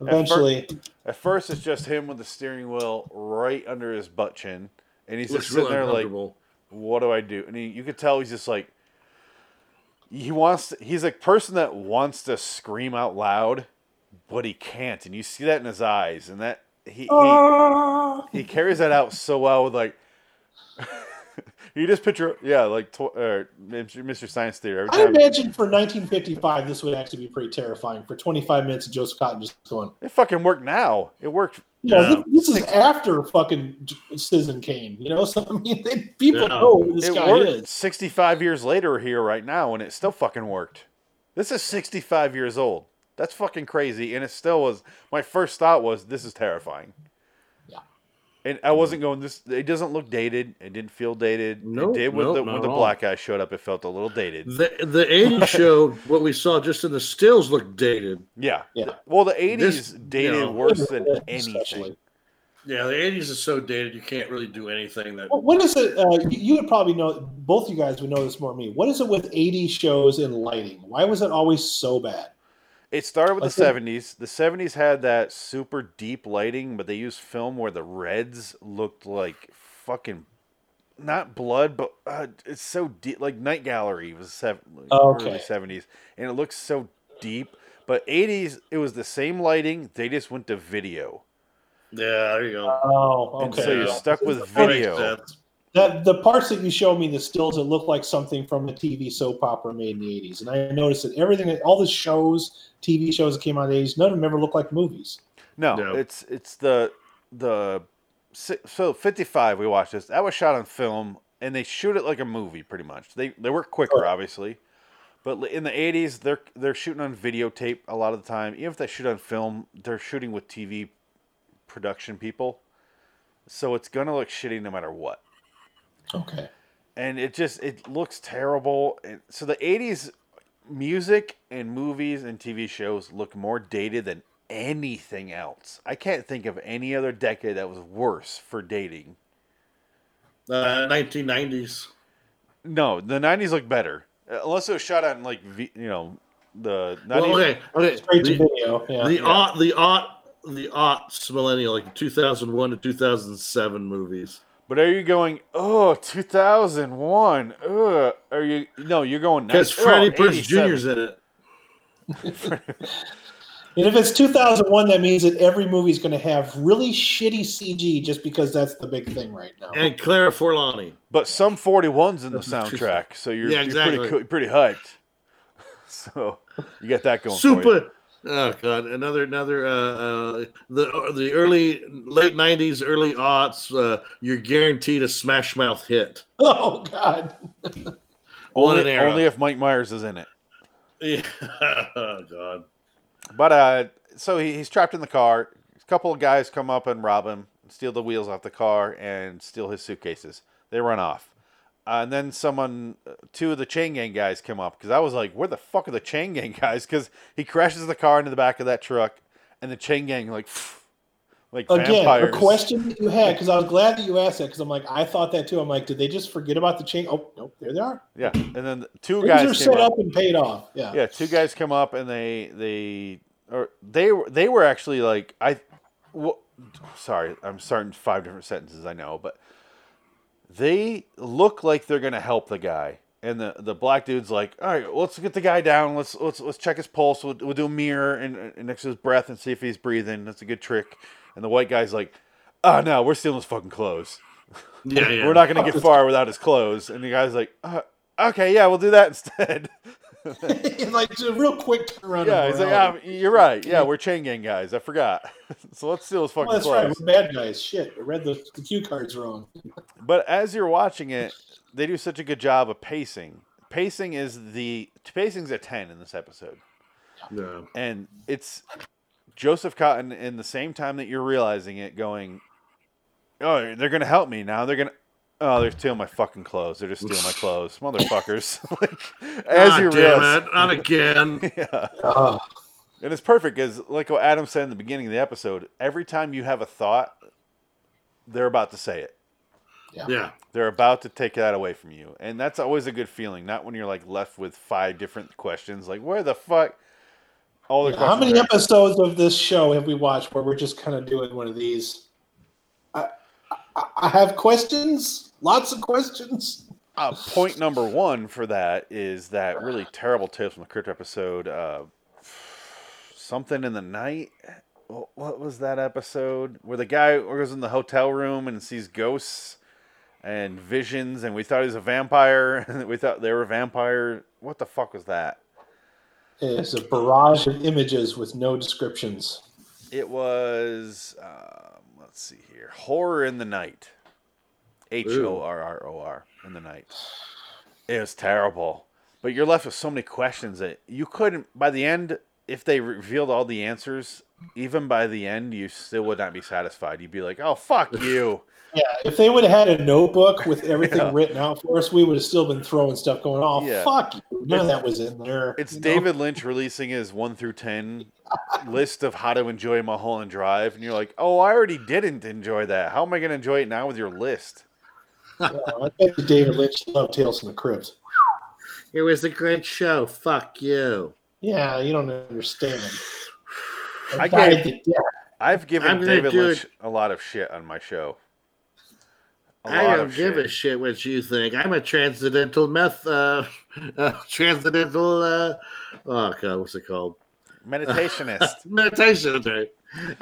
Eventually, At first, it's just him with the steering wheel right under his butt chin, and he's Looks just sitting real there like, "What do I do?" And he, you could tell he's just like, he wants. To, he's a person that wants to scream out loud, but he can't, and you see that in his eyes, and that he he, ah. he carries that out so well with like. You just picture, yeah, like tw- uh, Mystery Science Theater. Every I time imagine for 1955, this would actually be pretty terrifying. For 25 minutes of Joseph Cotten just going, it fucking worked now. It worked. you know, Yeah. this, this is after fucking Citizen Kane. You know, so I mean, they, people Yeah. know who this it guy worked is. 65 years later here right now and it still fucking worked this is 65 years old that's fucking crazy and it still was my first thought was this is terrifying Yeah. And i wasn't going this it doesn't look dated it didn't feel dated Nope, it did when nope, the when the black guy showed up it felt a little dated The the 80s show, what we saw just in the stills looked dated. yeah Yeah. well the 80s This- dated you know, worse than anything Especially. Yeah, the 80s is so dated you can't really do anything that. What- What is it? Uh, you, you would probably know. Both you guys would know this more than me. What is it with 80 shows and lighting? Why was it always so bad? It started with I the think- seventies. The seventies had that super deep lighting, but they used film where the reds looked like fucking not blood, but uh, it's so deep. Like Night Gallery was seven, Okay. early seventies, and it looks so deep. But eighties, it was the same lighting. They just went to video, Yeah, there you go. Oh, and okay. so you're stuck with That makes video. Sense. That the parts that you showed me, the stills, it looked like something from a TV soap opera made in the 80s. And I noticed that everything, all the shows, TV shows that came out in the 80s, none of them ever looked like movies. No, No. it's it's the the so 55 we watched this. That was shot on film and they shoot it like a movie pretty much. They they work quicker Sure. obviously. But in the 80s they're they're shooting on videotape a lot of the time. Even if they shoot on film, they're shooting with TV production people. So it's going to look shitty no matter what. Okay. And it just it looks terrible. And so the 80s music and movies and TV shows look more dated than anything else. I can't think of any other decade that was worse for dating. Uh, 1990s. No, the 90s look better. Uh, Unless it was shot on like V- you know the 90s. Well, okay, okay. Straight to The, video. Yeah. the Yeah. aught, the aught, the aughts millennial, like 2001 to 2007 movies. But are you going, "Oh, 2001." Ugh. Are you No, you're going Because "Oh, Freddie Prinze 87." Jr.'s in it. and if it's 2001, that means that every movie is going to have really shitty CG just because that's the big thing right now. And Claire Forlani. But Sum 41s in the soundtrack, so you're, Yeah, you're pretty pretty hyped. So you got that going. For you. Super. Oh god, another another uh, uh the the early late nineties, early aughts. Uh, you're guaranteed a Smash Mouth hit. Oh, God. What an Only, only if Mike Myers is in it. Yeah. oh god. But uh, so he, he's trapped in the car. A couple of guys come up and rob him, steal the wheels off the car, and steal his suitcases. They run off. Uh, and then someone, uh, two of the chain gang guys come up because I was like, "Where the fuck are the chain gang guys?" Because he crashes the car into the back of that truck, and the chain gang like, like Again, vampires. a question that you had, because I was glad that you asked that, because I'm like, I thought that too. I'm like, did they just forget about the chain? Oh, nope, there they are. Yeah, and then two Things guys are set up. up and paid off. Yeah. yeah two guys come up and they they or they were they were actually like I, i w- sorry, I'm starting five different sentences. I know, but they look like they're gonna help the guy, and the the black dude's like, all right, let's get the guy down. Let's let's let's check his pulse. We'll, we'll do a mirror and, and next to his breath and see if he's breathing. That's a good trick. And the white guy's like, oh no, we're stealing his fucking clothes. Yeah, yeah. We're not gonna get far without his clothes. And the guy's like, uh, okay, yeah, we'll do that instead. like a real quick turnaround. yeah, he's like, ah, you're right. Yeah, we're chain gang guys. I forgot. so let's steal his fucking Well, that's clothes. right. We're bad guys. Shit, I read the, the cue cards wrong. But as you're watching it, they do such a good job of pacing. Pacing is the pacing's a ten in this episode, No. and it's Joseph Cotten in the same time that you're realizing it, going, "Oh, they're gonna help me now. They're gonna." Oh, they're stealing my fucking clothes. They're just stealing my clothes, motherfuckers. like, as God you damn realize, it, not again. yeah. Oh, And it's perfect because, like what Adam said in the beginning of the episode, every time you have a thought, they're about to say it. yeah. They're about to take that away from you. And that's always a good feeling. Not when you're like left with five different questions, like, where the fuck? All the how many episodes of this show have we watched where we're just kind of doing one of these? I, have questions, lots of questions. Uh, point number one for that is that really terrible Tales from the Crypt episode. Uh, something in the night. What was that episode where the guy goes in the hotel room and sees ghosts and visions, and we thought he was a vampire, and we thought they were a vampire. What the fuck was that? It's a barrage of images with no descriptions. It was um, let's see here, horror in the night. H O R R O R in the night. It was terrible, but you're left with so many questions that you couldn't. By the end, if they revealed all the answers, even by the end, you still would not be satisfied. You'd be like, "Oh fuck you!" Yeah, if they would have had a notebook with everything Yeah. written out for us, we would have still been throwing stuff going, oh, Yeah. fuck you. None of that was in there. It's you know? David Lynch releasing his one through ten list of how to enjoy Mulholland Drive, and you're like, "Oh, I already didn't enjoy that. How am I going to enjoy it now with your list?" Yeah, I bet you David Lynch loved Tales from the Crypt. It was a great show. Fuck you. Yeah, you don't understand. I died gave- to death. I've given I'm David do Lynch a lot of shit on my show. I don't give shit. a shit what you think. I'm a transcendental meth, uh, uh transcendental, uh, oh god, what's it called? Meditationist. Meditation. that's right.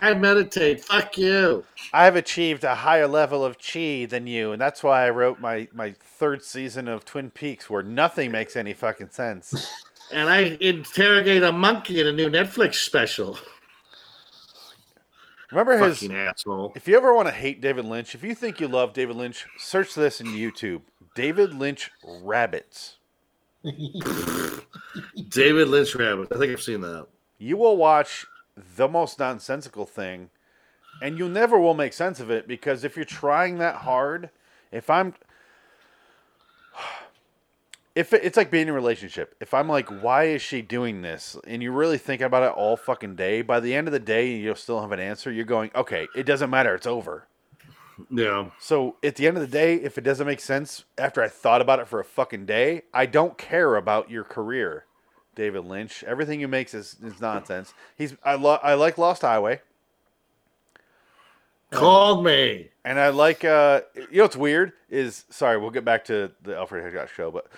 I meditate. Fuck you. I've achieved a higher level of chi than you, and that's why I wrote my, my third season of Twin Peaks, where nothing makes any fucking sense. And I interrogate a monkey in a new Netflix special. Remember his? Fucking asshole. If you ever want to hate David Lynch, if you think you love David Lynch, search this in YouTube. David Lynch rabbits. David Lynch rabbits. I think I've seen that. You will watch the most nonsensical thing, and you never will make sense of it because if you're trying that hard, if I'm, if it, it's like being in a relationship, if I'm like, why is she doing this, and you really think about it all fucking day, by the end of the day, you'll still have an answer. You're going, okay, it doesn't matter, it's over. Yeah. So at the end of the day, if it doesn't make sense after I thought about it for a fucking day, I don't care about your career, David Lynch. Everything you makes is, is nonsense. He's I lo- I like Lost Highway, Called me. and I like uh you know what's weird is sorry we'll get back to the Alfred Hitchcock show, but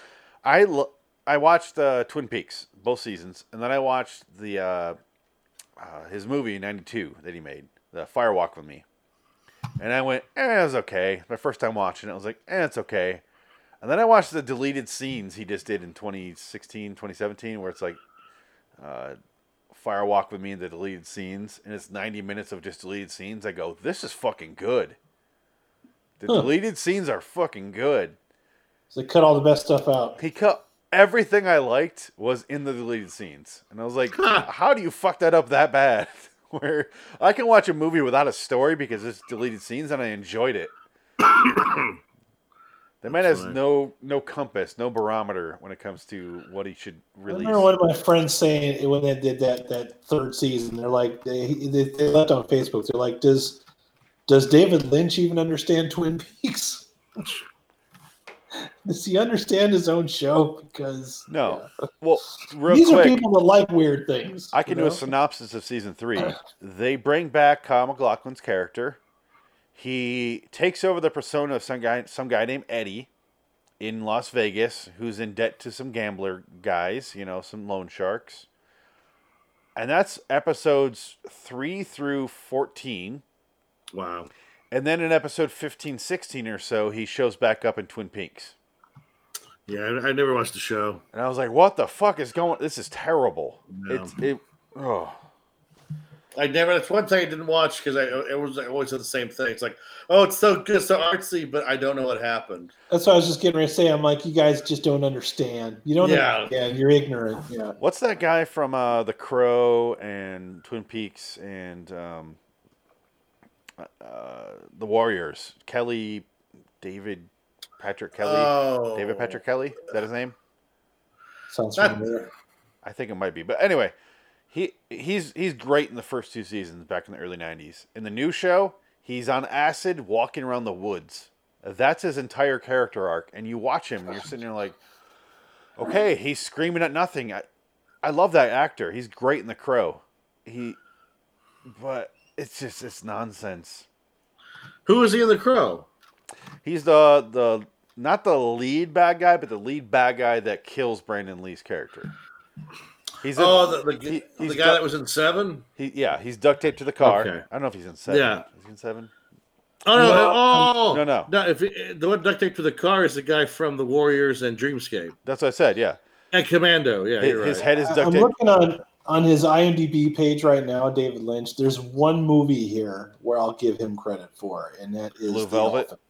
I lo- I watched uh, Twin Peaks both seasons, and then I watched the uh, uh, his movie '92 that he made, the Fire Walk with Me. And I went, eh, it was okay. My first time watching it, I was like, eh, it's okay. And then I watched the deleted scenes he just did in 2016, 2017, where it's like uh, Fire Walk with Me and the deleted scenes, and it's 90 minutes of just deleted scenes. I go, this is fucking good. The Huh. deleted scenes are fucking good. So they cut all the best stuff out. He cut everything I liked was in the deleted scenes, and I was like, how do you fuck that up that bad? Where I can watch a movie without a story because it's deleted scenes, and I enjoyed it. The man has right. no no compass, no barometer when it comes to what he should release. I remember one of my friends saying when they did that that third season, they're like they they, they left on Facebook. They're like, does does David Lynch even understand Twin Peaks? Does he understand his own show? Because No. yeah. Well, real these quick, are people that like weird things. I can you do a synopsis of season three. They bring back Kyle MacLachlan's character. He takes over the persona of some guy, some guy named Eddie, in Las Vegas, who's in debt to some gambler guys, you know, some loan sharks. And that's episodes three through fourteen. Wow. And then in episode 15, 16 or so, he shows back up in Twin Peaks. Yeah, I, I never watched the show. And I was like, what the fuck is going This is terrible. No. It's it oh. I never. That's one thing I didn't watch because I it was I always said the same thing. It's like, oh, it's so good, so artsy, but I don't know what happened. That's what I was just getting ready to say. I'm like, you guys just don't understand. You don't Yeah. understand. You're ignorant. Yeah. What's that guy from uh, The Crow and Twin Peaks and um, uh, The Warriors? Kelly, David, Patrick Kelly. Oh, David Patrick Kelly? Is that his name? Sounds That- familiar. I think it might be. But anyway, he he's he's great in the first two seasons back in the early '90s. In the new show, he's on acid, walking around the woods. That's his entire character arc, and you watch him, and you're sitting there like, okay, he's screaming at nothing. I, I love that actor. He's great in The Crow. He, but it's just it's nonsense. Who is he in the Crow? He's the the not the lead bad guy, but the lead bad guy that kills Brandon Lee's character. He's in- Oh, the, the, he- the guy got- that was in Seven. He yeah, he's duct taped to the car. Okay. I don't know if he's in seven. Yeah. Is he in seven? Oh no! No. oh No, no. no! If it, the one duct taped to the car is the guy from the Warriors and Dreamscape That's what I said. Yeah, and Commando. Yeah, his, you're his head is duct taped. I'm looking on on his IMDb page right now, David Lynch. There's one movie here where I'll give him credit for, and that is Blue The Velvet? Elephant,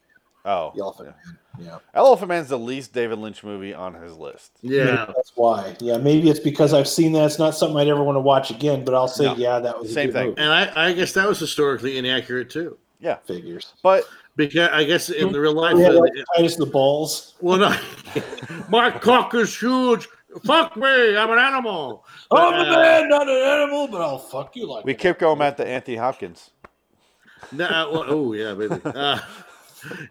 Oh, the Elephant yeah. Man. Yeah. Elephant Man's the least David Lynch movie on his list. Maybe Yeah, that's why. Yeah, maybe it's because I've seen that. It's not something I'd ever want to watch again, but I'll say, No. yeah, that was a Same good thing. movie. and I, I guess that was historically inaccurate too. Yeah, figures. But Because I guess in the real life, We had uh, like Titus the balls. well, no, my cock is huge. Fuck me, I'm an animal. I'm Uh, a man, not an animal, but I'll fuck you like that. we kept going at the Anthony Hopkins. No, well, oh yeah, baby. Uh,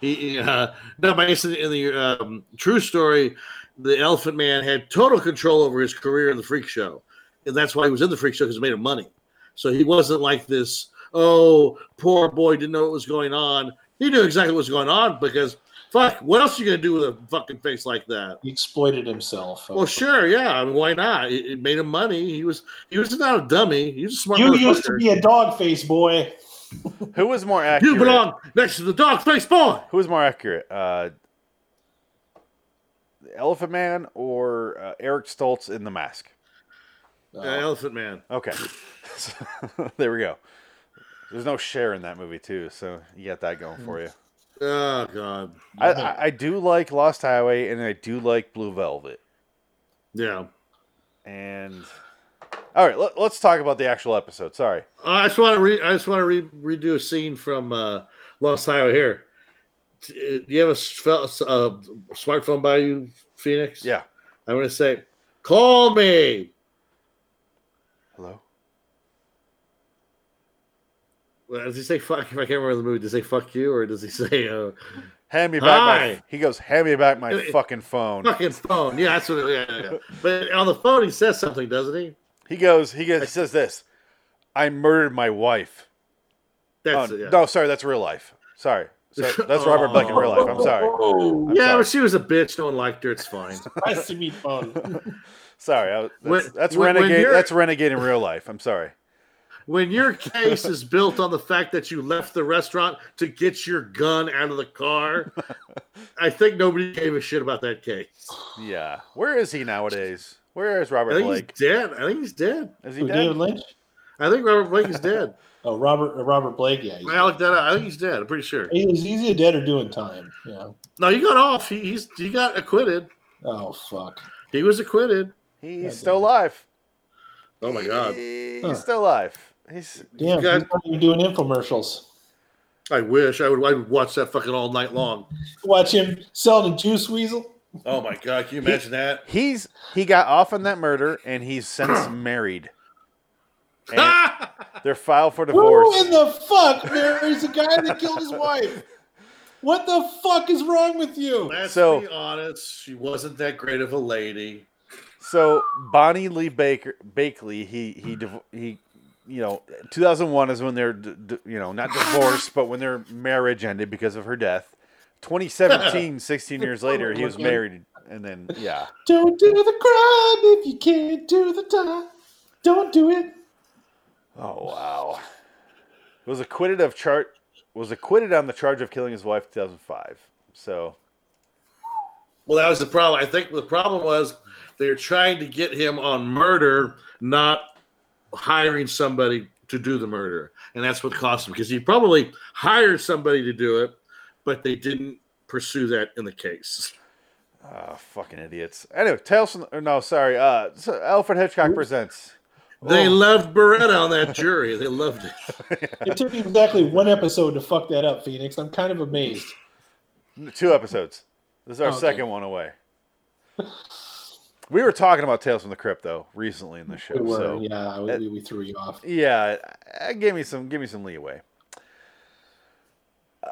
he, he, uh, no, but I guess in in the um, true story, the Elephant Man had total control over his career in the Freak Show, and that's why he was in the Freak Show because he made him money. So he wasn't like this. Oh, poor boy didn't know what was going on. He knew exactly what was going on because fuck, what else are you gonna do with a fucking face like that? He exploited himself. Well, sure, yeah. I mean, why not? It, it made him money. He was he was not a dummy. He was a smart. you used to be a dog face boy. Who was more accurate? You belong next to the dog face boy. Who was more accurate? Uh, the Elephant Man or uh, Eric Stoltz in The Mask? Uh, Uh, Elephant Man. Okay, there we go. There's no Cher in that movie too, so you got that going for you. Oh God. I, I, I do like Lost Highway and I do like Blue Velvet. Yeah. And all right, let, us talk about the actual episode. Sorry. I just want to re- I just want to re- redo a scene from uh, Lost Highway here. Do you have a, uh, smartphone by you, Phoenix? Yeah. I'm going to say, call me. Hello. Well, Does he say fuck? If I can't remember the movie, does he say fuck you or does he say uh, Hand me back my. Hi. He goes, hand me back my fucking phone. fucking phone? Yeah, that's what. Yeah, yeah, yeah. But on the phone, he says something, doesn't he? He goes, he goes, he says this. I murdered my wife. That's oh, it. Yeah. No, sorry, that's real life. Sorry. So, that's Robert Blake in real life. I'm sorry. I'm yeah, sorry. but she was a bitch. No one liked her. It's fine. Nice to meet fun. Sorry. I, that's When- that's when- when renegade. you're- That's renegade in real life. I'm sorry. When your case is built on the fact that you left the restaurant to get your gun out of the car, I think nobody gave a shit about that case. Yeah. Where is he nowadays? Where is I Robert think Blake? he's dead. I think he's dead. Is he Who, dead? David Lynch? I think Robert Blake is dead. Oh, Robert uh, Robert Blake. Yeah, I looked that up. I think he's dead. I'm pretty sure. he's either dead or doing time. Yeah. No, he got off. He, he's he got acquitted. Oh fuck. He was acquitted. He's still alive. Oh my god. He's Huh. still alive. He's Damn, got- he's not doing infomercials. I wish I would. I would watch that fucking all night long. Watch him selling juice weasel. Oh my god. Can you imagine that? he's he got off on that murder and he's since married. And they're filed for divorce. Who in the fuck marries a guy that killed his wife? What the fuck is wrong with you? Let's So- be honest, she wasn't that great of a lady. So Bonnie Lee Baker Bakley, he he div- he, you know, 2001 is when they're d- d- you know not divorced, but when their marriage ended because of her death. 2017, 16 years later, he was married, and then yeah, Don't do the crime if you can't do the time. Don't do it. oh wow, was acquitted of chart was acquitted on the charge of killing his wife 2005. So Well, that was the problem. I think the problem was they were trying to get him on murder, not hiring somebody to do the murder, and that's what cost him because he probably hired somebody to do it, but they didn't pursue that in the case. uh, fucking idiots. Anyway, Tales from or no, sorry, uh, so Alfred Hitchcock presents. They Oh. loved Baretta on that jury. They loved it. It took me exactly one episode to fuck that up, Phoenix. I'm kind of amazed. Two episodes. This is our Okay. second one away. We were talking about Tales from the Crypt though recently in the show. We were, so yeah, we, we threw you off. yeah, uh, give me some give me some leeway. Uh,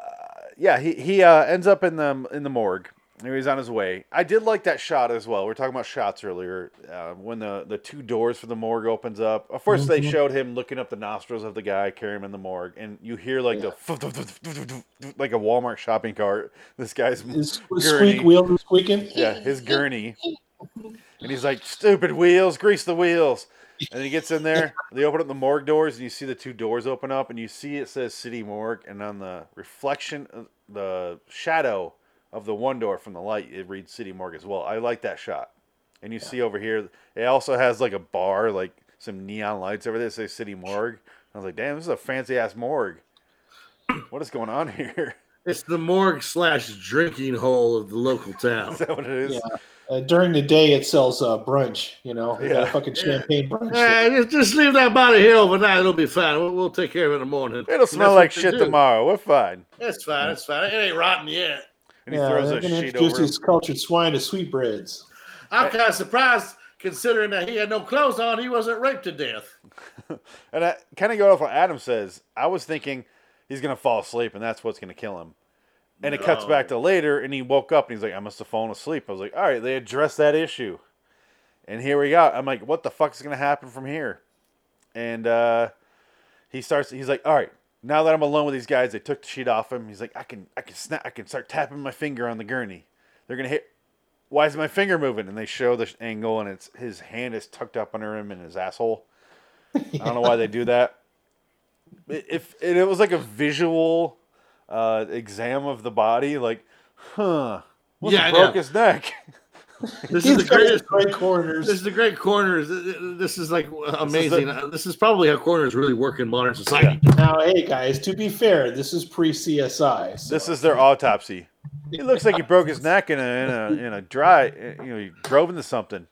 yeah, he he uh, ends up in the in the morgue. He's on his way. I did like that shot as well. We were talking about shots earlier. Uh, when the, the two doors for the morgue opens up. At 1st they Mhm. showed him looking up the nostrils of the guy carrying him in the morgue, and you hear like the like a Walmart shopping cart. This guy's Is Gurney. squeak wheel squeaking? yeah, his gurney. And he's like, stupid wheels, grease the wheels. And he gets in there. They open up the morgue doors, and you see the two doors open up, and you see it says City Morgue, and on the reflection, of the shadow of the one door from the light, it reads City Morgue as well. I like that shot. And you see over here, it also has like a bar, like some neon lights over there that say City Morgue. I was like, damn, this is a fancy ass morgue. What is going on here? It's the morgue slash drinking hole of the local town. Is that what it is? Yeah. Uh, during the day, it sells uh, brunch. You know, They got Yeah. fucking champagne brunch. Eh, just, just leave that body here overnight. It'll be fine. We'll, we'll take care of it in the morning. It'll smell like shit do. tomorrow. We're fine. That's fine. That's fine. It ain't rotten yet. And he yeah, throws they're a gonna sheet introduce over him. these cultured swine to sweetbreads. I'm kind of surprised considering that he had no clothes on. He wasn't raped to death. And I kind of go off what Adam says. I was thinking he's gonna fall asleep, and that's what's gonna kill him. And it cuts No. back to later, and he woke up, and he's like, "I must have fallen asleep." I was like, "All right, they addressed that issue." And here we go. I'm like, "What the fuck is gonna happen from here?" And uh, he starts. He's like, "All right, now that I'm alone with these guys, they took the sheet off him." He's like, "I can, I can snap. I can start tapping my finger on the gurney. They're gonna hit." Why is my finger moving? And they show the angle, and it's his hand is tucked up under him in his asshole. I don't know why they do that. It- If it, it was like a visual uh, exam of the body, like, huh, what Yeah, broke his neck? This is the greatest. great corners. This is the great corners. This is like amazing. This is, probably how corners really work in modern society. Now, hey guys, to be fair, this is pre CSI. So. This is their autopsy. He looks like he broke his neck in a in a in a dry, you know, he drove into something.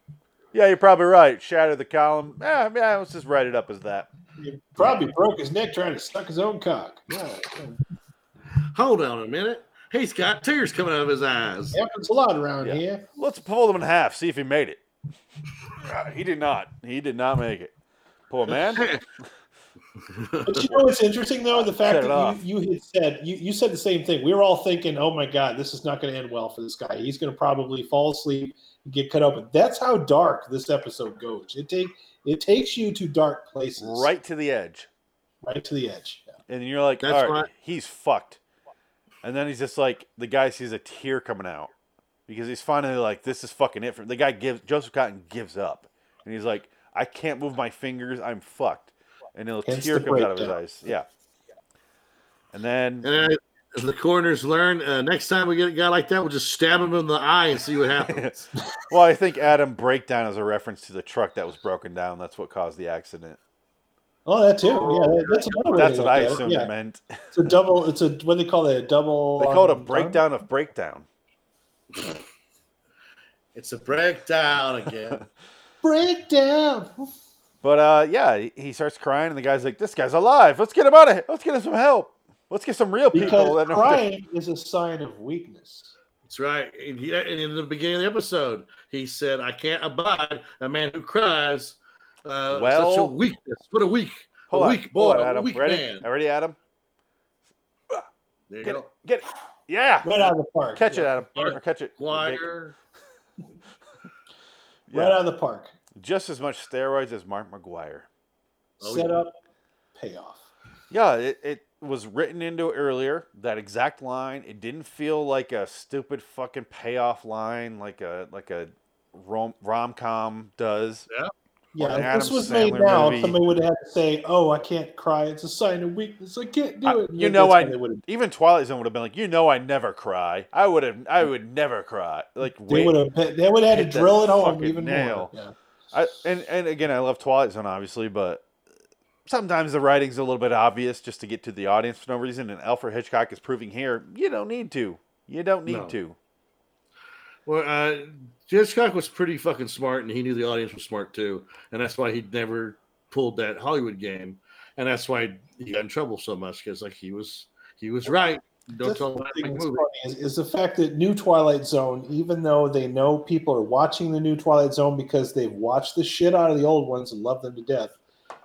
Yeah, you're probably right. Shattered the column. Yeah, yeah. Let's just write it up as that. He probably broke his neck trying to suck his own cock. Yeah, Hold on a minute. He's got tears coming out of his eyes. happens a lot around Yeah. here. Let's pull him in half. See if he made it. Uh, he did not. He did not make it. Poor man. But you know what's interesting though? The fact that you, you had said you, you said the same thing. We were all thinking, oh my god, this is not going to end well for this guy. He's going to probably fall asleep and get cut open. That's how dark this episode goes. It take it takes you to dark places, Right to the edge. right to the edge. And you're like, That's all right, right. he's fucked. And then he's just like, the guy sees a tear coming out because he's finally like, this is fucking it for the guy. Gives Joseph Cotten gives up, and he's like, I can't move my fingers. I'm fucked. And a Hence tear comes out of his eyes. Yeah. And then And then as the coroners learn, uh, next time we get a guy like that, we'll just stab him in the eye and see what happens. well, I think Adam breakdown is a reference to the truck that was broken down. That's what caused the accident. Oh, that too. Yeah, that's another way That's what I look assumed Yeah, it meant. it's a double. It's a what do they call it? A double. They call it a um, breakdown of breakdown. it's a breakdown again. Breakdown. But uh, yeah, he- he starts crying, and the guy's like, "This guy's alive. Let's get him out of here. Let's get him some help. Let's get some real people." Because that know- crying is a sign of weakness. That's right. And, he, and in the beginning of the episode, he said, "I can't abide a man who cries." Uh, such a Well- weakness. What a weak, Hold a on, weak boy, hold on, a Adam. weak Ready? man. Ready, Adam? There you Get go. it. Get it. Yeah. Right out of the park. Catch it, Yeah. Adam. Or catch it. Wire. Yeah. Right out of the park. Just as much steroids as Mark McGwire. Oh, Set yeah. up, payoff. Yeah, it, it was written into it earlier. That exact line. It didn't feel like a stupid fucking payoff line, like a like a rom rom com does. Yeah, an if this was made now, movie. somebody would have to say, "Oh, I can't cry. It's a sign of weakness. I can't do it." And you know, I even Twilight Zone would have been like, you know, I never cry. I would have, I would never cry. Like, they would have. They would have had to drill it home even nail. more. Yeah. I, and and again, I love Twilight Zone, obviously, but sometimes the writing's a little bit obvious just to get to the audience for no reason. And Alfred Hitchcock is proving here, you don't need to. You don't need No. to. Well, uh, Hitchcock was pretty fucking smart, and he knew the audience was smart too, and that's why he never pulled that Hollywood game, and that's why he got in trouble so much because like he was he was right. Don't That's tell the him thing that that's movie. funny is, is the fact that new Twilight Zone, even though they know people are watching the new Twilight Zone because they've watched the shit out of the old ones and love them to death,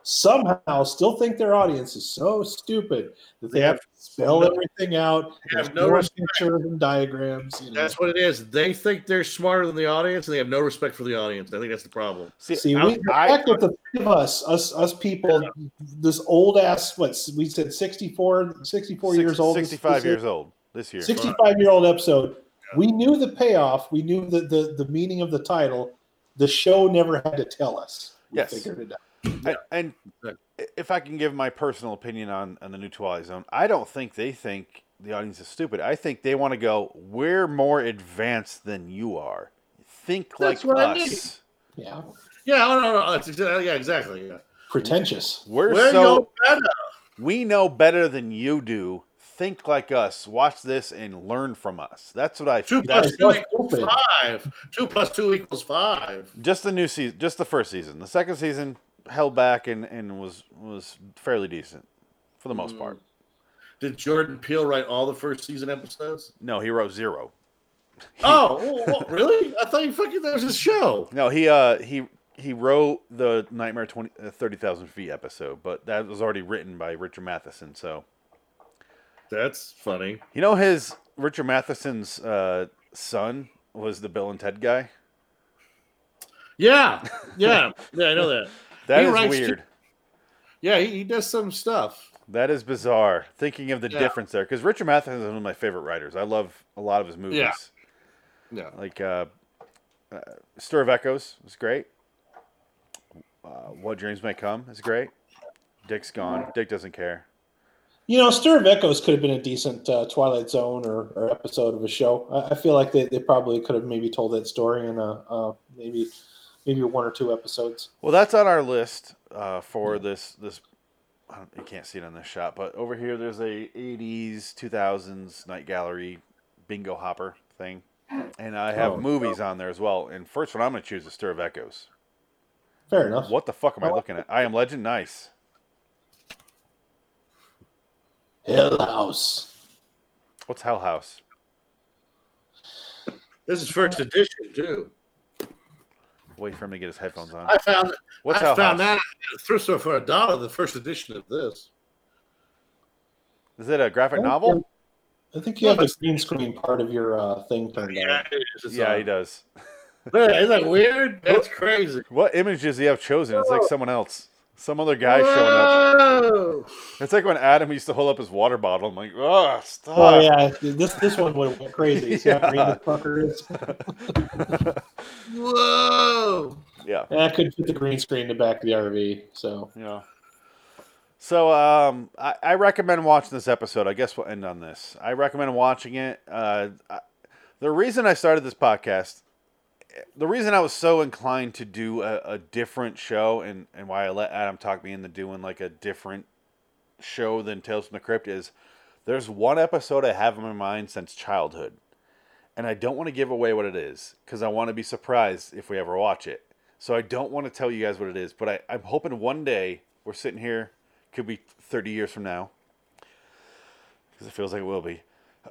somehow still think their audience is so stupid that they They have to spell no- everything out. they have no respect. pictures and diagrams. You know. That's what it is. They think they're smarter than the audience, and they have no respect for the audience. I think that's the problem. See, See, I- we the I- fact that the three of us, us, us people, this old ass, what we said, 64, 64 years old, sixty-five years old this year. 65 year old episode. We knew the payoff. We knew the, the, the meaning of the title. The show never had to tell us. We Yes. figured it out. And, and if I can give my personal opinion on, on the new Twilight Zone, I don't think they think the audience is stupid. I think they want to go, we're more advanced than you are. Think That's like what I us. mean. Yeah. Yeah, oh, no, no, no. That's exactly, yeah, exactly. Yeah. Pretentious. We're We're so no better. we know better than you do. Think like us. Watch this and learn from us. That's what I. Two plus two equals stupid. five. Two plus two equals five. just the new season, just the first season. The second season held back and, and was was fairly decent for the most Mm. part. Did Jordan Peele write all the first season episodes? No, he wrote zero. Oh, well, well, really? I thought you fucking that was his show. No, he uh he he wrote the Nightmare 20, uh, 30,000 feet episode, but that was already written by Richard Matheson. So That's funny. you know his Richard Matheson's uh, son was the Bill and Ted guy. Yeah, yeah, yeah. I know that. That He is writes two- weird. Yeah, he, he does some stuff. That is bizarre. Thinking of the Yeah. difference there, because Richard Matheson is one of my favorite writers. I love a lot of his movies. Yeah. Yeah. Like uh, uh, Stir of Echoes is great. Uh, what Dreams May Come is great. Dick's gone. Dick doesn't care. You know, Stir of Echoes could have been a decent uh, Twilight Zone or, or episode of a show. I, I feel like they, they probably could have maybe told that story in a uh, maybe maybe one or two episodes. Well, that's on our list uh, for this this. You can't see it on this shot, but over here there's a '80s, 2000s night gallery bingo hopper thing, and I have Oh. movies on there as well. And first one I'm going to choose is Stir of Echoes. Fair enough. What the fuck am I Oh. looking at? I am Legend. Nice. Hell House. What's Hell House? This is first edition too. Wait for him to get his headphones on. I found What's I found House? that at thrift store for a dollar. The first edition of this. Is it a graphic novel? I think you have the green screen part of your uh, thing turned on. Yeah, it is. It's Yeah, on. he does. Isn't that weird? That's crazy. What images does he have chosen? It's like someone else. Some other guy showing up. It's like when Adam used to hold up his water bottle. I'm like, oh, stop. Oh yeah, this this one went went crazy. See Yeah. the fucker is? Whoa! yeah. Yeah, I couldn't fit the green screen in the back of the RV. So Yeah. So um, I, I recommend watching this episode. I guess we'll end on this. I recommend watching it. Uh, I, the reason I started this podcast, the reason I was so inclined to do a, a different show, and, and why I let Adam talk me into doing like a different show than Tales from the Crypt is there's one episode I have in my mind since childhood. And I don't want to give away what it is because I want to be surprised if we ever watch it. So I don't want to tell you guys what it is, but I, I'm hoping one day we're sitting here, could be 30 years from now, because it feels like it will be.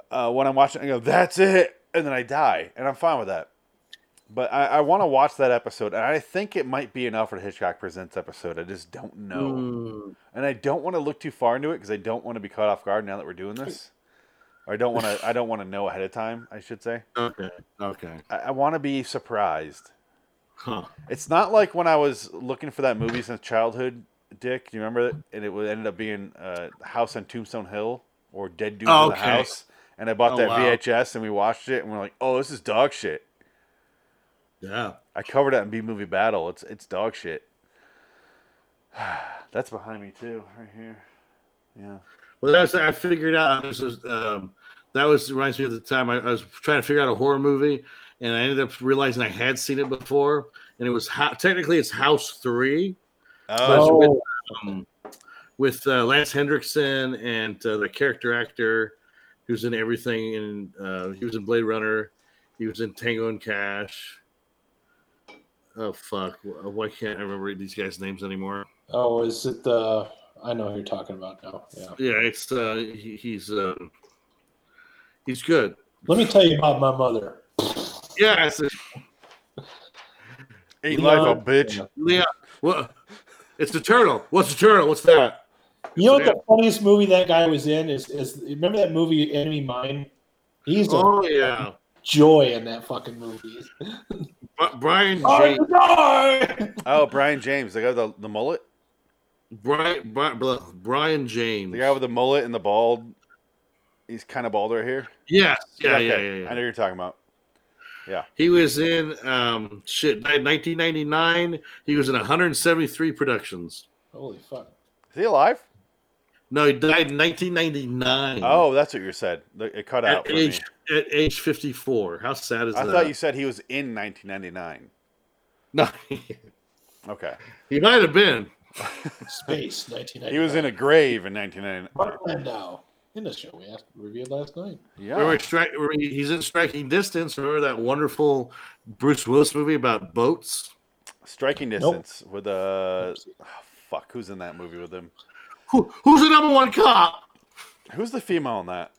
Uh, when I'm watching, I go, "That's it," and then I die, and I'm fine with that. But I, I want to watch that episode, and I think it might be an Alfred Hitchcock Presents episode. I just don't know, Mm. and I don't want to look too far into it because I don't want to be caught off guard now that we're doing this. Or I don't want to. I don't want to know ahead of time. I should say. Okay. Okay. I, I want to be surprised. Huh. It's not like when I was looking for that movie since childhood, Dick. Do you remember it? And it would ended up being uh, House on Tombstone Hill or Dead Dude in the Okay. House. And I bought Oh, that wow. VHS and we watched it and we're like, oh, this is dog shit. Yeah. I covered it in B Movie Battle. It's it's dog shit. That's behind me too, right here. Yeah. Well, that's I figured out. This was um, that was reminds me of the time I, I was trying to figure out a horror movie, and I ended up realizing I had seen it before, and it was ho- technically it's House Three Oh, with, um, with uh, Lance Henriksen and uh, the character actor who's in everything. And uh, he was in Blade Runner. He was in Tango and Cash. Oh fuck! Why can't I remember these guys' names anymore? Oh, is it the? I know who you're talking about now. Yeah. Yeah, it's uh, he, he's uh, he's good. Let me tell you about my mother. Yeah, it's Ain't life a bitch. Leon. What? It's the turtle. What's the turtle? What's that? You know what the funniest movie that guy was in is? Is remember that movie Enemy Mine? He's a Oh yeah, joy in that fucking movie. Bri- Brion I James. die! Oh, Brion James, the guy with the, the mullet, Brion, Brion, Brion James. the guy with the mullet and the bald. He's kind of bald right here. Yes. Yeah, Okay, yeah, yeah, I know yeah. you're talking about. Yeah, he was in um shit. 1999. He was in 173 productions. Holy fuck! Is he alive? No, he died in 1999. Oh, that's what you said. It cut out at for me. age at age 54. How sad is I that? I thought you said he was in 1999. No, Okay, he might have been. Space, 1999. he was in a grave in 1999. Mark Landau in the show we asked, reviewed last night. Yeah, Remember, stri- remember he's in Striking Distance. Remember that wonderful Bruce Willis movie about boats? striking Nope. distance with uh, oh, fuck. Who's in that movie with him? Who, who's the number one cop? Who's the female in that?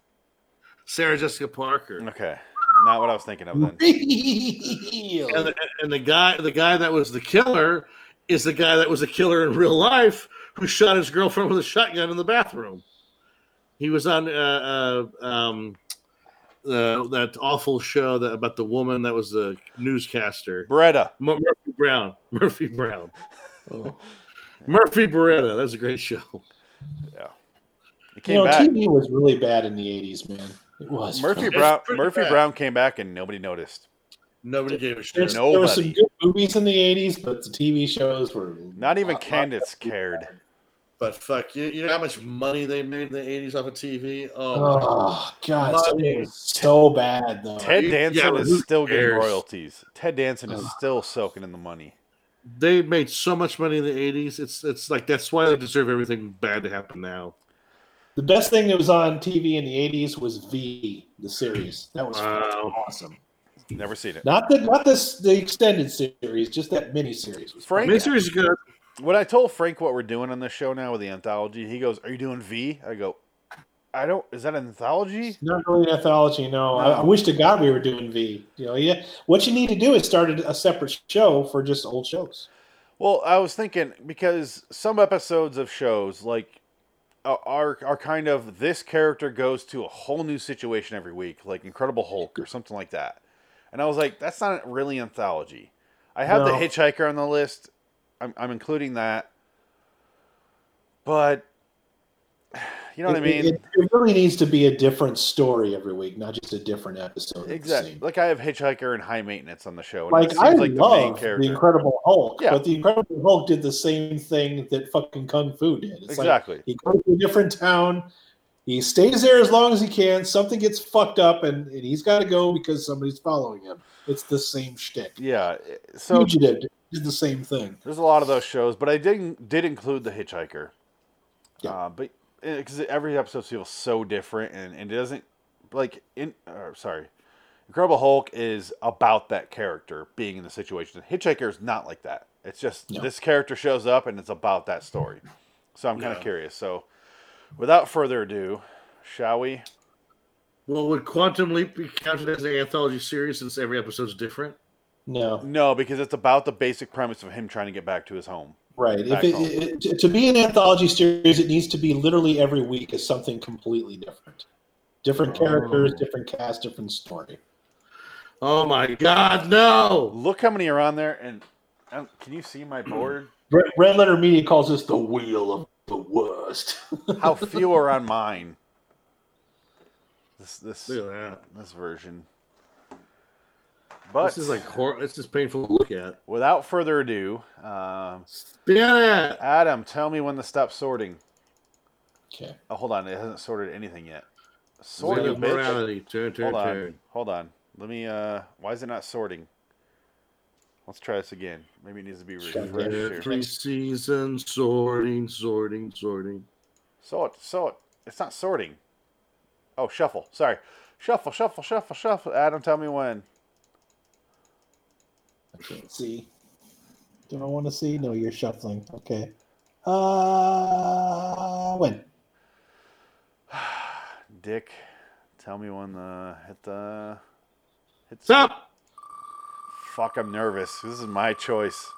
Sarah Jessica Parker. Okay, not what I was thinking of then. And the, and the guy, the guy that was the killer, is the guy that was a killer in real life who shot his girlfriend with a shotgun in the bathroom. He was on uh, uh, um, uh, that awful show that about the woman that was the newscaster, Baretta. Mur- Murphy Brown. Murphy Brown. Oh. Murphy Baretta. That's a great show. He You came know, back. TV was really bad in the 80s, man. It was. Murphy It's Brown. Murphy bad. Brown came back and nobody noticed. Nobody gave a shit. There's, Nobody. there were some good movies in the 80s, but the TV shows were Not even lot- Candice cared. But fuck, you, you know how much money they made in the 80s off of TV? Oh, Oh God, some Money. of it was so bad though. Ted you- Danson yeah, is who still getting royalties. Ted Danson is still soaking in the money. They made so much money in the 80s. It's it's like that's why they deserve everything bad to happen now. The best thing that was on TV in the 80s was V, the series. That was Wow. awesome. Never seen it. Not the not this the extended series, just that mini series. Was Frank, Mystery is good. when I told Frank what we're doing on this show now with the anthology, he goes, "Are you doing V?" I go, "I don't. Is that an anthology?" not really an anthology. No, I, I wish to God we were doing V. You know, yeah. What you need to do is start a, separate show for just old shows. Well, I was thinking because some episodes of shows like are are kind of this character goes to a whole new situation every week, like Incredible Hulk or something like that. And I was like, that's not really anthology. I have the Hitchhiker on the list. I'm, I'm including that. But you know what I mean? It, it really needs to be a different story every week, not just a different episode. exactly. Like I have Hitchhiker and High Maintenance on the show. And Like I like the main love the, character. Incredible Hulk, Yeah. but the Incredible Hulk did the same thing that fucking Kung Fu did. It's like exactly. he goes to a different town, he stays there as long as he can. Something gets fucked up, and, and he's got to go because somebody's following him. It's the same shtick. yeah. So Fugitive did the same thing. There's a lot of those shows, but I didn't did include the Hitchhiker. Yeah. Uh, but Eh, because every episode feels so different, and, and it doesn't like in. Or, sorry, Incredible Hulk is about that character being in the situation. Hitchhiker is not like that. It's just No. this character shows up, and it's about that story. So I'm kind of Yeah. curious. So, without further ado, shall we? Well, would Quantum Leap be counted as an anthology series since every episode's different? No, No, because it's about the basic premise of him trying to get back to his home. Right. If it, it, to- to be an anthology series, it needs to be literally every week is something completely different. Different Oh. characters, different cast, different story. Oh my God, no! Look how many are on there, and um, can you see my board? Red, Red Letter Media calls this the wheel of the worst. How few are on mine? This this Look at that. this version. But this is like hor- this is painful to look at. without further ado, um, Spin it. Adam, tell me when to stop sorting. okay. Oh, hold on, it hasn't sorted anything yet. Sort Sort you of bitch. morality. Turn, turn, Hold on, turn. hold on. Let me. Uh, why is it not sorting? Let's try this again. Maybe it needs to be refreshed here. Every season, sorting, sorting, sorting. Sort, sort. It's not sorting. Oh, shuffle. Sorry. Shuffle, shuffle, shuffle, shuffle. Adam, tell me when. I can't see. Do I want to see? No, you're shuffling. Okay. Uh, when? Dick, tell me when the hit the hit. Stop! Fuck, I'm nervous. This is my choice.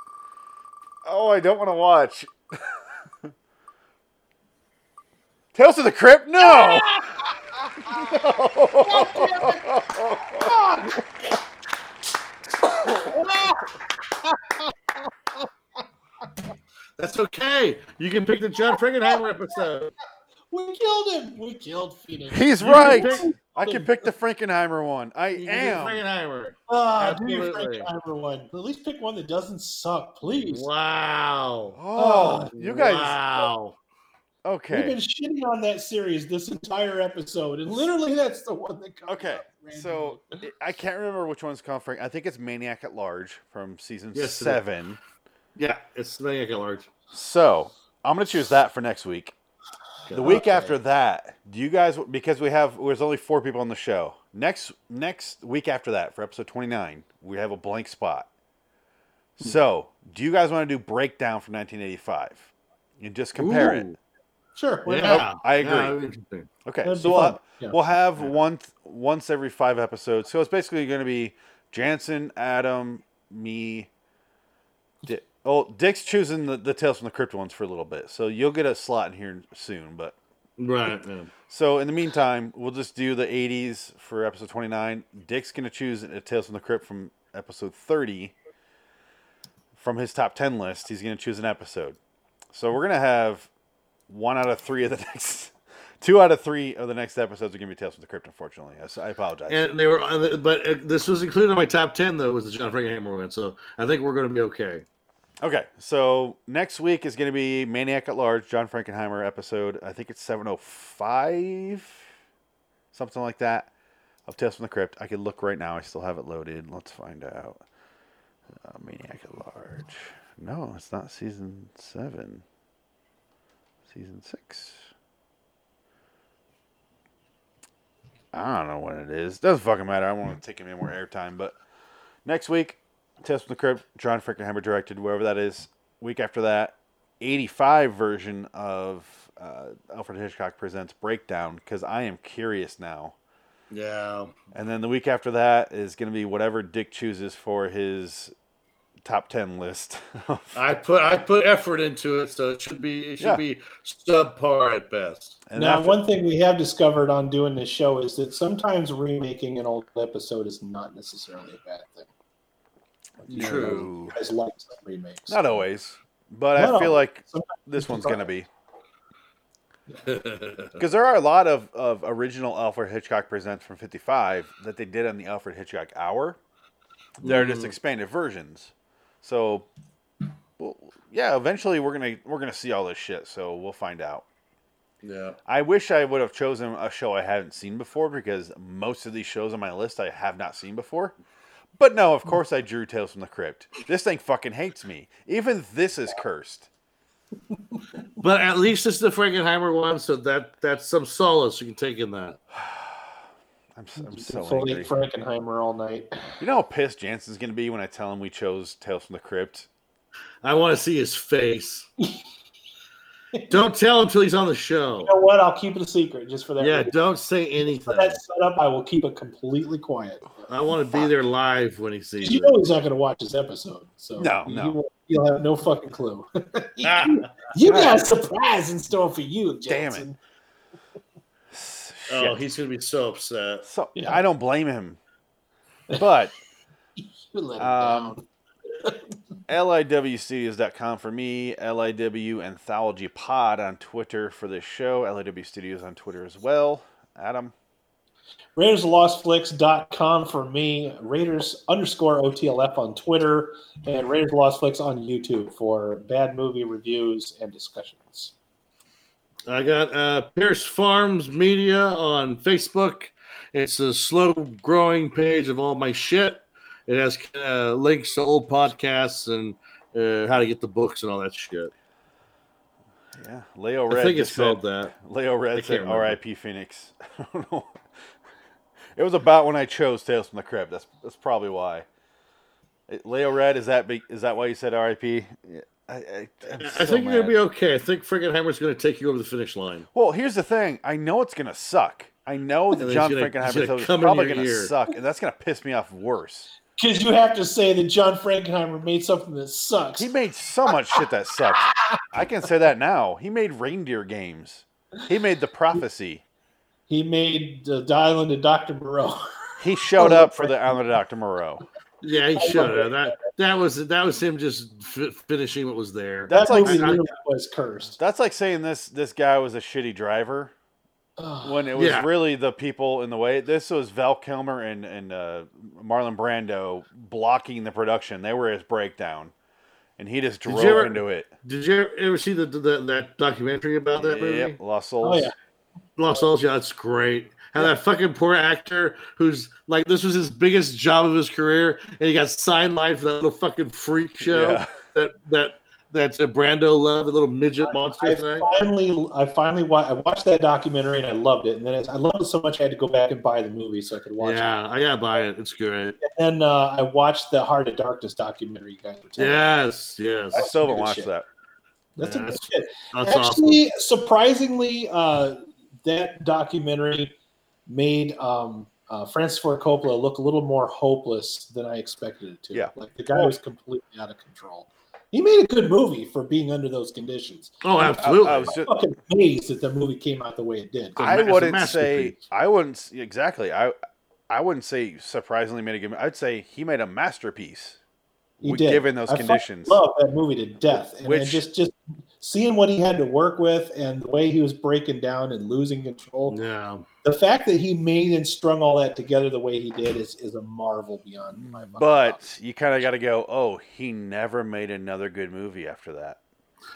Oh, I don't want to watch. Tales of the Crypt? No. That's okay. You can pick the John Frankenheimer episode. We killed him. We killed Phoenix. He's You can right. pick- I can pick the Frankenheimer one. I You can am. Frankenheimer. Ah, do your Absolutely. Frankenheimer one. At least pick one that doesn't suck, please. Wow. Oh, you guys. Wow. We've been shitting on that series this entire episode, and literally that's the one that comes Okay. up. So I can't remember which one's called Frank. I think it's Maniac at Large from season Yes, it is. seven. Yeah, it's Maniac at Large. So I'm gonna choose that for next week. The week Okay. after that, do you guys because we have there's only four people on the show. Next next week after that for episode 29, we have a blank spot. Hmm. So, do you guys want to do breakdown from 1985 and just compare it? Ooh. sure. Yeah, not? I agree. Yeah. Okay, That'd so be we'll, fun. Yeah. we'll have Yeah. one once every five episodes. So it's basically going to be Jansen, Adam, me. Di- oh, Dick's choosing the, the Tales from the Crypt ones for a little bit, so you'll get a slot in here soon. But Right. Yeah. so in the meantime, we'll just do the '80s for episode 29. Dick's going to choose a Tales from the Crypt from episode 30 from his top 10 list. He's going to choose an episode. So we're going to have one out of three of the next, two out of three of the next episodes are going to be Tales from the Crypt. Unfortunately, I, apologize. And they were, uh, but uh, this was included in my top ten though. Was the John Frankenheimer one? So I think we're going to be okay. okay, so next week is going to be Maniac at Large, John Frankenheimer episode. I think it's 705, something like that, of Tales from the Crypt. I could look right now. I still have it loaded. Let's find out. Uh, Maniac at Large. No, it's not season seven. Season six. I don't know what it is. Doesn't fucking matter. I want to take him any more airtime. But next week, Test from the Crypt, John Frankenheimer directed, wherever that is. Week after that, 85 version of uh, Alfred Hitchcock Presents Breakdown, because I am curious now. Yeah. And then the week after that is going to be whatever Dick chooses for his top 10 list. I put I put effort into it, so it should be it should Yeah. be subpar at best. and now, after- one thing we have discovered on doing this show is that sometimes remaking an old episode is not necessarily a bad thing. True. You guys like some remakes. Not always, but Not I feel always. like Sometimes this one's going to be. Because there are a lot of, of original Alfred Hitchcock Presents from 55 that they did on the Alfred Hitchcock Hour. They're just Mm. expanded versions. So, well, yeah, eventually we're gonna we're gonna see all this shit. So we'll find out. yeah. I wish I would have chosen a show I hadn't seen before because most of these shows on my list I have not seen before. But no, of course I drew Tales from the Crypt. This thing fucking hates me. Even this is cursed. But at least it's the Frankenheimer one, so that that's some solace you can take in that. I'm, s- I'm so Fully angry. Frankenheimer all night. You know how pissed Jansen's gonna be when I tell him we chose Tales from the Crypt. I want to see his face. don't tell him till he's on the show. You know what? I'll keep it a secret just for that. Yeah, reason. don't say anything. For anything. that setup, I will keep it completely quiet. I want to be there live when he sees You it. know he's not going to watch this episode, so No, no. won't- He'll have no fucking clue. Ah, you got a surprise in store for you, Damn it. Jansen. shit. Oh, he's gonna be so upset. so Yeah. I don't blame him. But You let him Um, liwstudios.com for me, LIW Anthology Pod on Twitter for this show, LIW Studios on Twitter as well. Adam, RaidersLostFlix.com for me, Raiders underscore OTLF on Twitter, and Raiders Lost Flicks on YouTube for bad movie reviews and discussions. I got uh, Pierce Farms Media on Facebook. It's a slow growing page of all my shit. It has uh, links to old podcasts and uh, how to get the books and all that shit. yeah, Leo I Red. think it's said, that. Leo Red said. R.I.P. Phoenix. I don't know. It was about when I chose Tales from the Crypt. That's that's probably why. Leo Red is that is that why you said R.I.P. Yeah, I, I, I'm I so think you're gonna be okay. I think Frankenheimer's gonna take you over the finish line. Well, here's the thing. I know it's gonna suck. I know And that John gonna- Frankenheimer gonna episode is probably gonna ear. suck, and that's gonna piss me off worse. Because you have to say that John Frankenheimer made something that sucks. He made so much shit that sucks. I can say that now. He made reindeer games. He made the prophecy. He made uh, the Island of Dr. Moreau. He showed up for the Island of Dr. Moreau. Yeah, he should have. That that was that was him just fi- finishing what was there. That's that like movie I- I- was cursed. that's like saying this this guy was a shitty driver Ugh. when it was Yeah. really the people in the way. This was Val Kilmer and and uh, Marlon Brando blocking the production. They were his breakdown, and he just drove ever- into it. Did you ever see the, the that documentary about that movie? Yep, Lost Souls. oh yeah, Lost Souls, yeah, that's great. How that fucking poor actor who's like this was his biggest job of his career, and he got sidelined for that little fucking freak show Yeah. that that that uh, Brando loved, the little midget monster I thing. finally, I finally, wa- I watched that documentary and I loved it. And then I loved it so much I had to go back and buy the movie so I could watch it. Yeah, I gotta buy it. It's great. And then uh, I watched the Heart of Darkness documentary. You guys were telling me. Yes, yes. I still haven't watched shit. that. That's a Yeah, good that's- shit. That's awesome. Actually, surprisingly, uh, that documentary made um, uh, Francis Ford Coppola look a little more hopeless than I expected it to. Yeah. like the guy was completely out of control. He made a good movie for being under those conditions. Oh, absolutely. I was I'm just, fucking amazed that the movie came out the way it did. a I ma- it's a wouldn't say. I wouldn't exactly. I I wouldn't say surprisingly made a good. I'd say he made a masterpiece. He w- did. given those I conditions. Love that movie to death, and, Which- and just just seeing what he had to work with and the way he was breaking down and losing control. yeah. The fact that he made and strung all that together the way he did is is a marvel beyond my. fucking But you kind of got to go. Oh, he never made another good movie after that.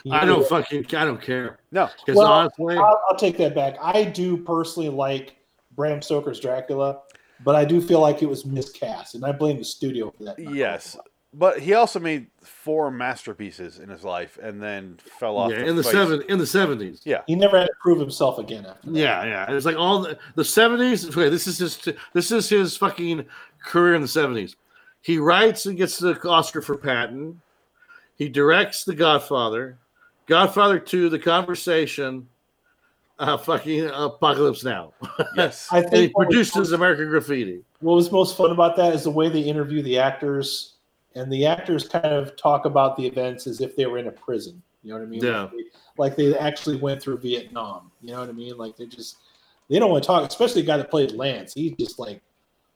He I don't it. fucking I don't care. No, Because Well, honestly, I'll, I'll take that back. I do personally like Bram Stoker's Dracula, but I do feel like it was miscast, and I blame the studio for that. yes, Coppola. But he also made four masterpieces in his life, and then fell off. yeah, in the face. seven in the seventies. Yeah, he never had to prove himself again after that. Yeah, yeah. It was like all the the seventies. Okay, this is his this is his fucking career in the seventies. He writes and gets the Oscar for Patton. He directs The Godfather, Godfather Two, The Conversation, uh, fucking Apocalypse Now. yes. I and he think what was, American Graffiti. what was most fun about that is the way they interview the actors, and the actors kind of talk about the events as if they were in a prison. You know what I mean? Yeah. Like they, like they actually went through Vietnam. You know what I mean? Like they just they don't want to talk, especially the guy that played Lance. He's just like,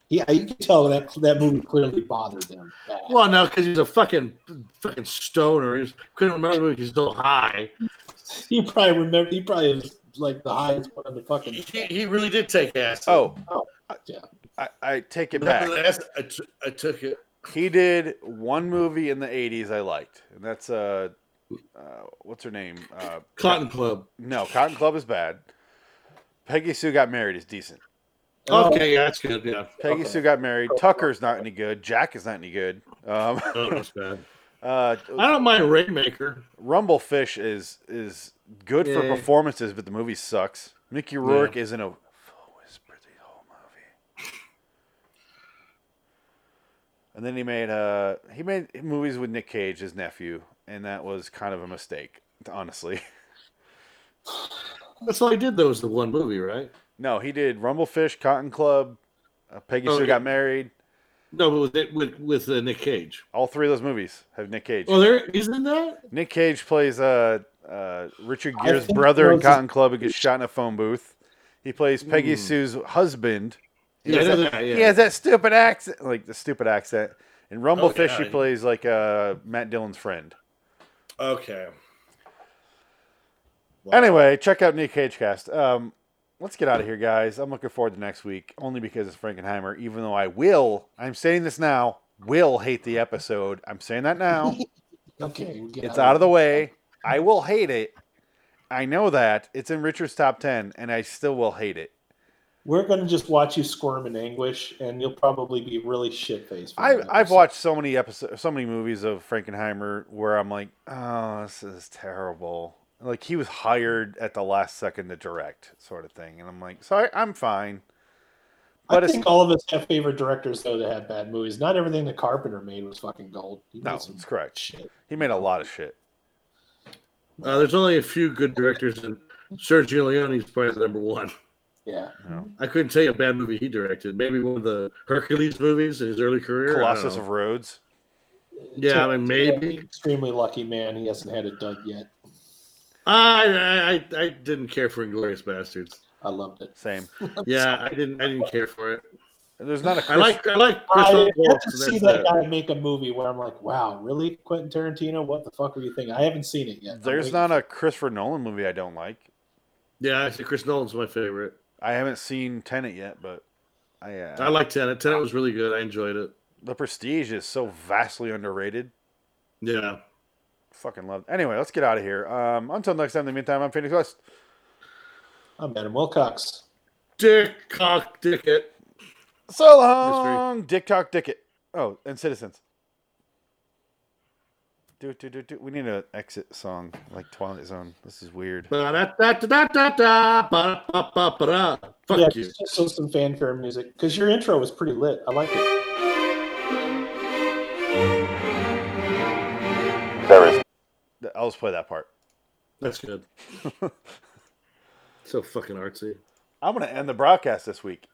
yeah, you can tell that that movie clearly bothered them. bad. Well, no, because he's a fucking fucking stoner. He couldn't remember because he's so high. he probably remember. He probably was like the highest one on the fucking. He, he really did take acid. Oh, Oh, yeah. I, I take it back. I, that? I, t- I took it. He did one movie in the '80s I liked, and that's uh, uh what's her name? Uh, Cotton Club. No, Cotton Club is bad. Peggy Sue got married is decent. Oh, Okay, yeah, that's good. Yeah, Peggy Sue got married. Tucker's not any good. Jack is not any good. Um, oh, that's bad. uh, I don't mind Rainmaker. Rumblefish is is good for performances, but the movie sucks. Mickey Rourke isn't a full whisper the whole movie. And then he made uh he made movies with Nick Cage, his nephew, and that was kind of a mistake, honestly. That's all he did. Though was the one movie, right? No, he did Rumblefish, Cotton Club, uh, Peggy Oh, Sue yeah. got married. No, but with it, with with uh, Nick Cage. All three of those movies have Nick Cage. Oh, there isn't that. Nick Cage plays uh, uh, Richard Gere's brother in Cotton Club who gets shot in a phone booth. He plays Peggy Sue's husband. He Yeah, has that, that, yeah. He has that stupid accent, like the stupid accent. In Rumblefish, he plays like uh, Matt Dillon's friend. Okay. Anyway, check out Nick Cage Cast. Um, let's get out of here, guys. I'm looking forward to next week, only because it's Frankenheimer. Even though I will, I'm saying this now, will hate the episode. I'm saying that now. Okay, we'll get it's out of the way. I will hate it. I know that it's in Richard's top ten, and I still will hate it. We're going to just watch you squirm in anguish, and you'll probably be really shit faced. I, I've watched so many episodes, so many movies of Frankenheimer where I'm like, oh, this is terrible. Like he was hired at the last second to direct, sort of thing, and I'm like, so I, I'm fine. But I think all of us have favorite directors though that have bad movies. Not everything that Carpenter made was fucking gold. He no, made it's correct. shit. He made a lot of shit. Uh, there's only a few good directors, and Sergio Leone's probably the number one. Yeah, I couldn't tell you a bad movie he directed. Maybe one of the Hercules movies in his early career. Colossus of Rhodes. Yeah, I mean, maybe. extremely lucky man. He hasn't had it done yet. I, I I- I didn't care for Inglorious Bastards. I loved it. Same. Yeah, I didn't I didn't care for it. There's not a. I like I like I Christoph have Waltz. to and see that it. guy make a movie where I'm like, wow, really, Quentin Tarantino? What the fuck are you thinking? I haven't seen it yet. There's not a Christopher Nolan movie I don't like. Yeah, actually, Chris Nolan's my favorite. I haven't seen Tenet yet, but I. Uh, I like Tenet. Tenet was really good. I enjoyed it. the Prestige is so vastly underrated. Yeah. Fucking love. Anyway, let's get out of here. Um, until next time. In the meantime, I'm Phoenix West. I'm Adam Wilcox. Dick cock dick it. So long, Dick Talk Dickett. Oh, and Citizens. Do do do do. We need an exit song like Twilight Zone. This is weird. Fuck yeah, you. just just some fanfare music because your intro was pretty lit. I like it. There is I'll just play that part. That's good. so fucking artsy. I'm gonna end the broadcast this week.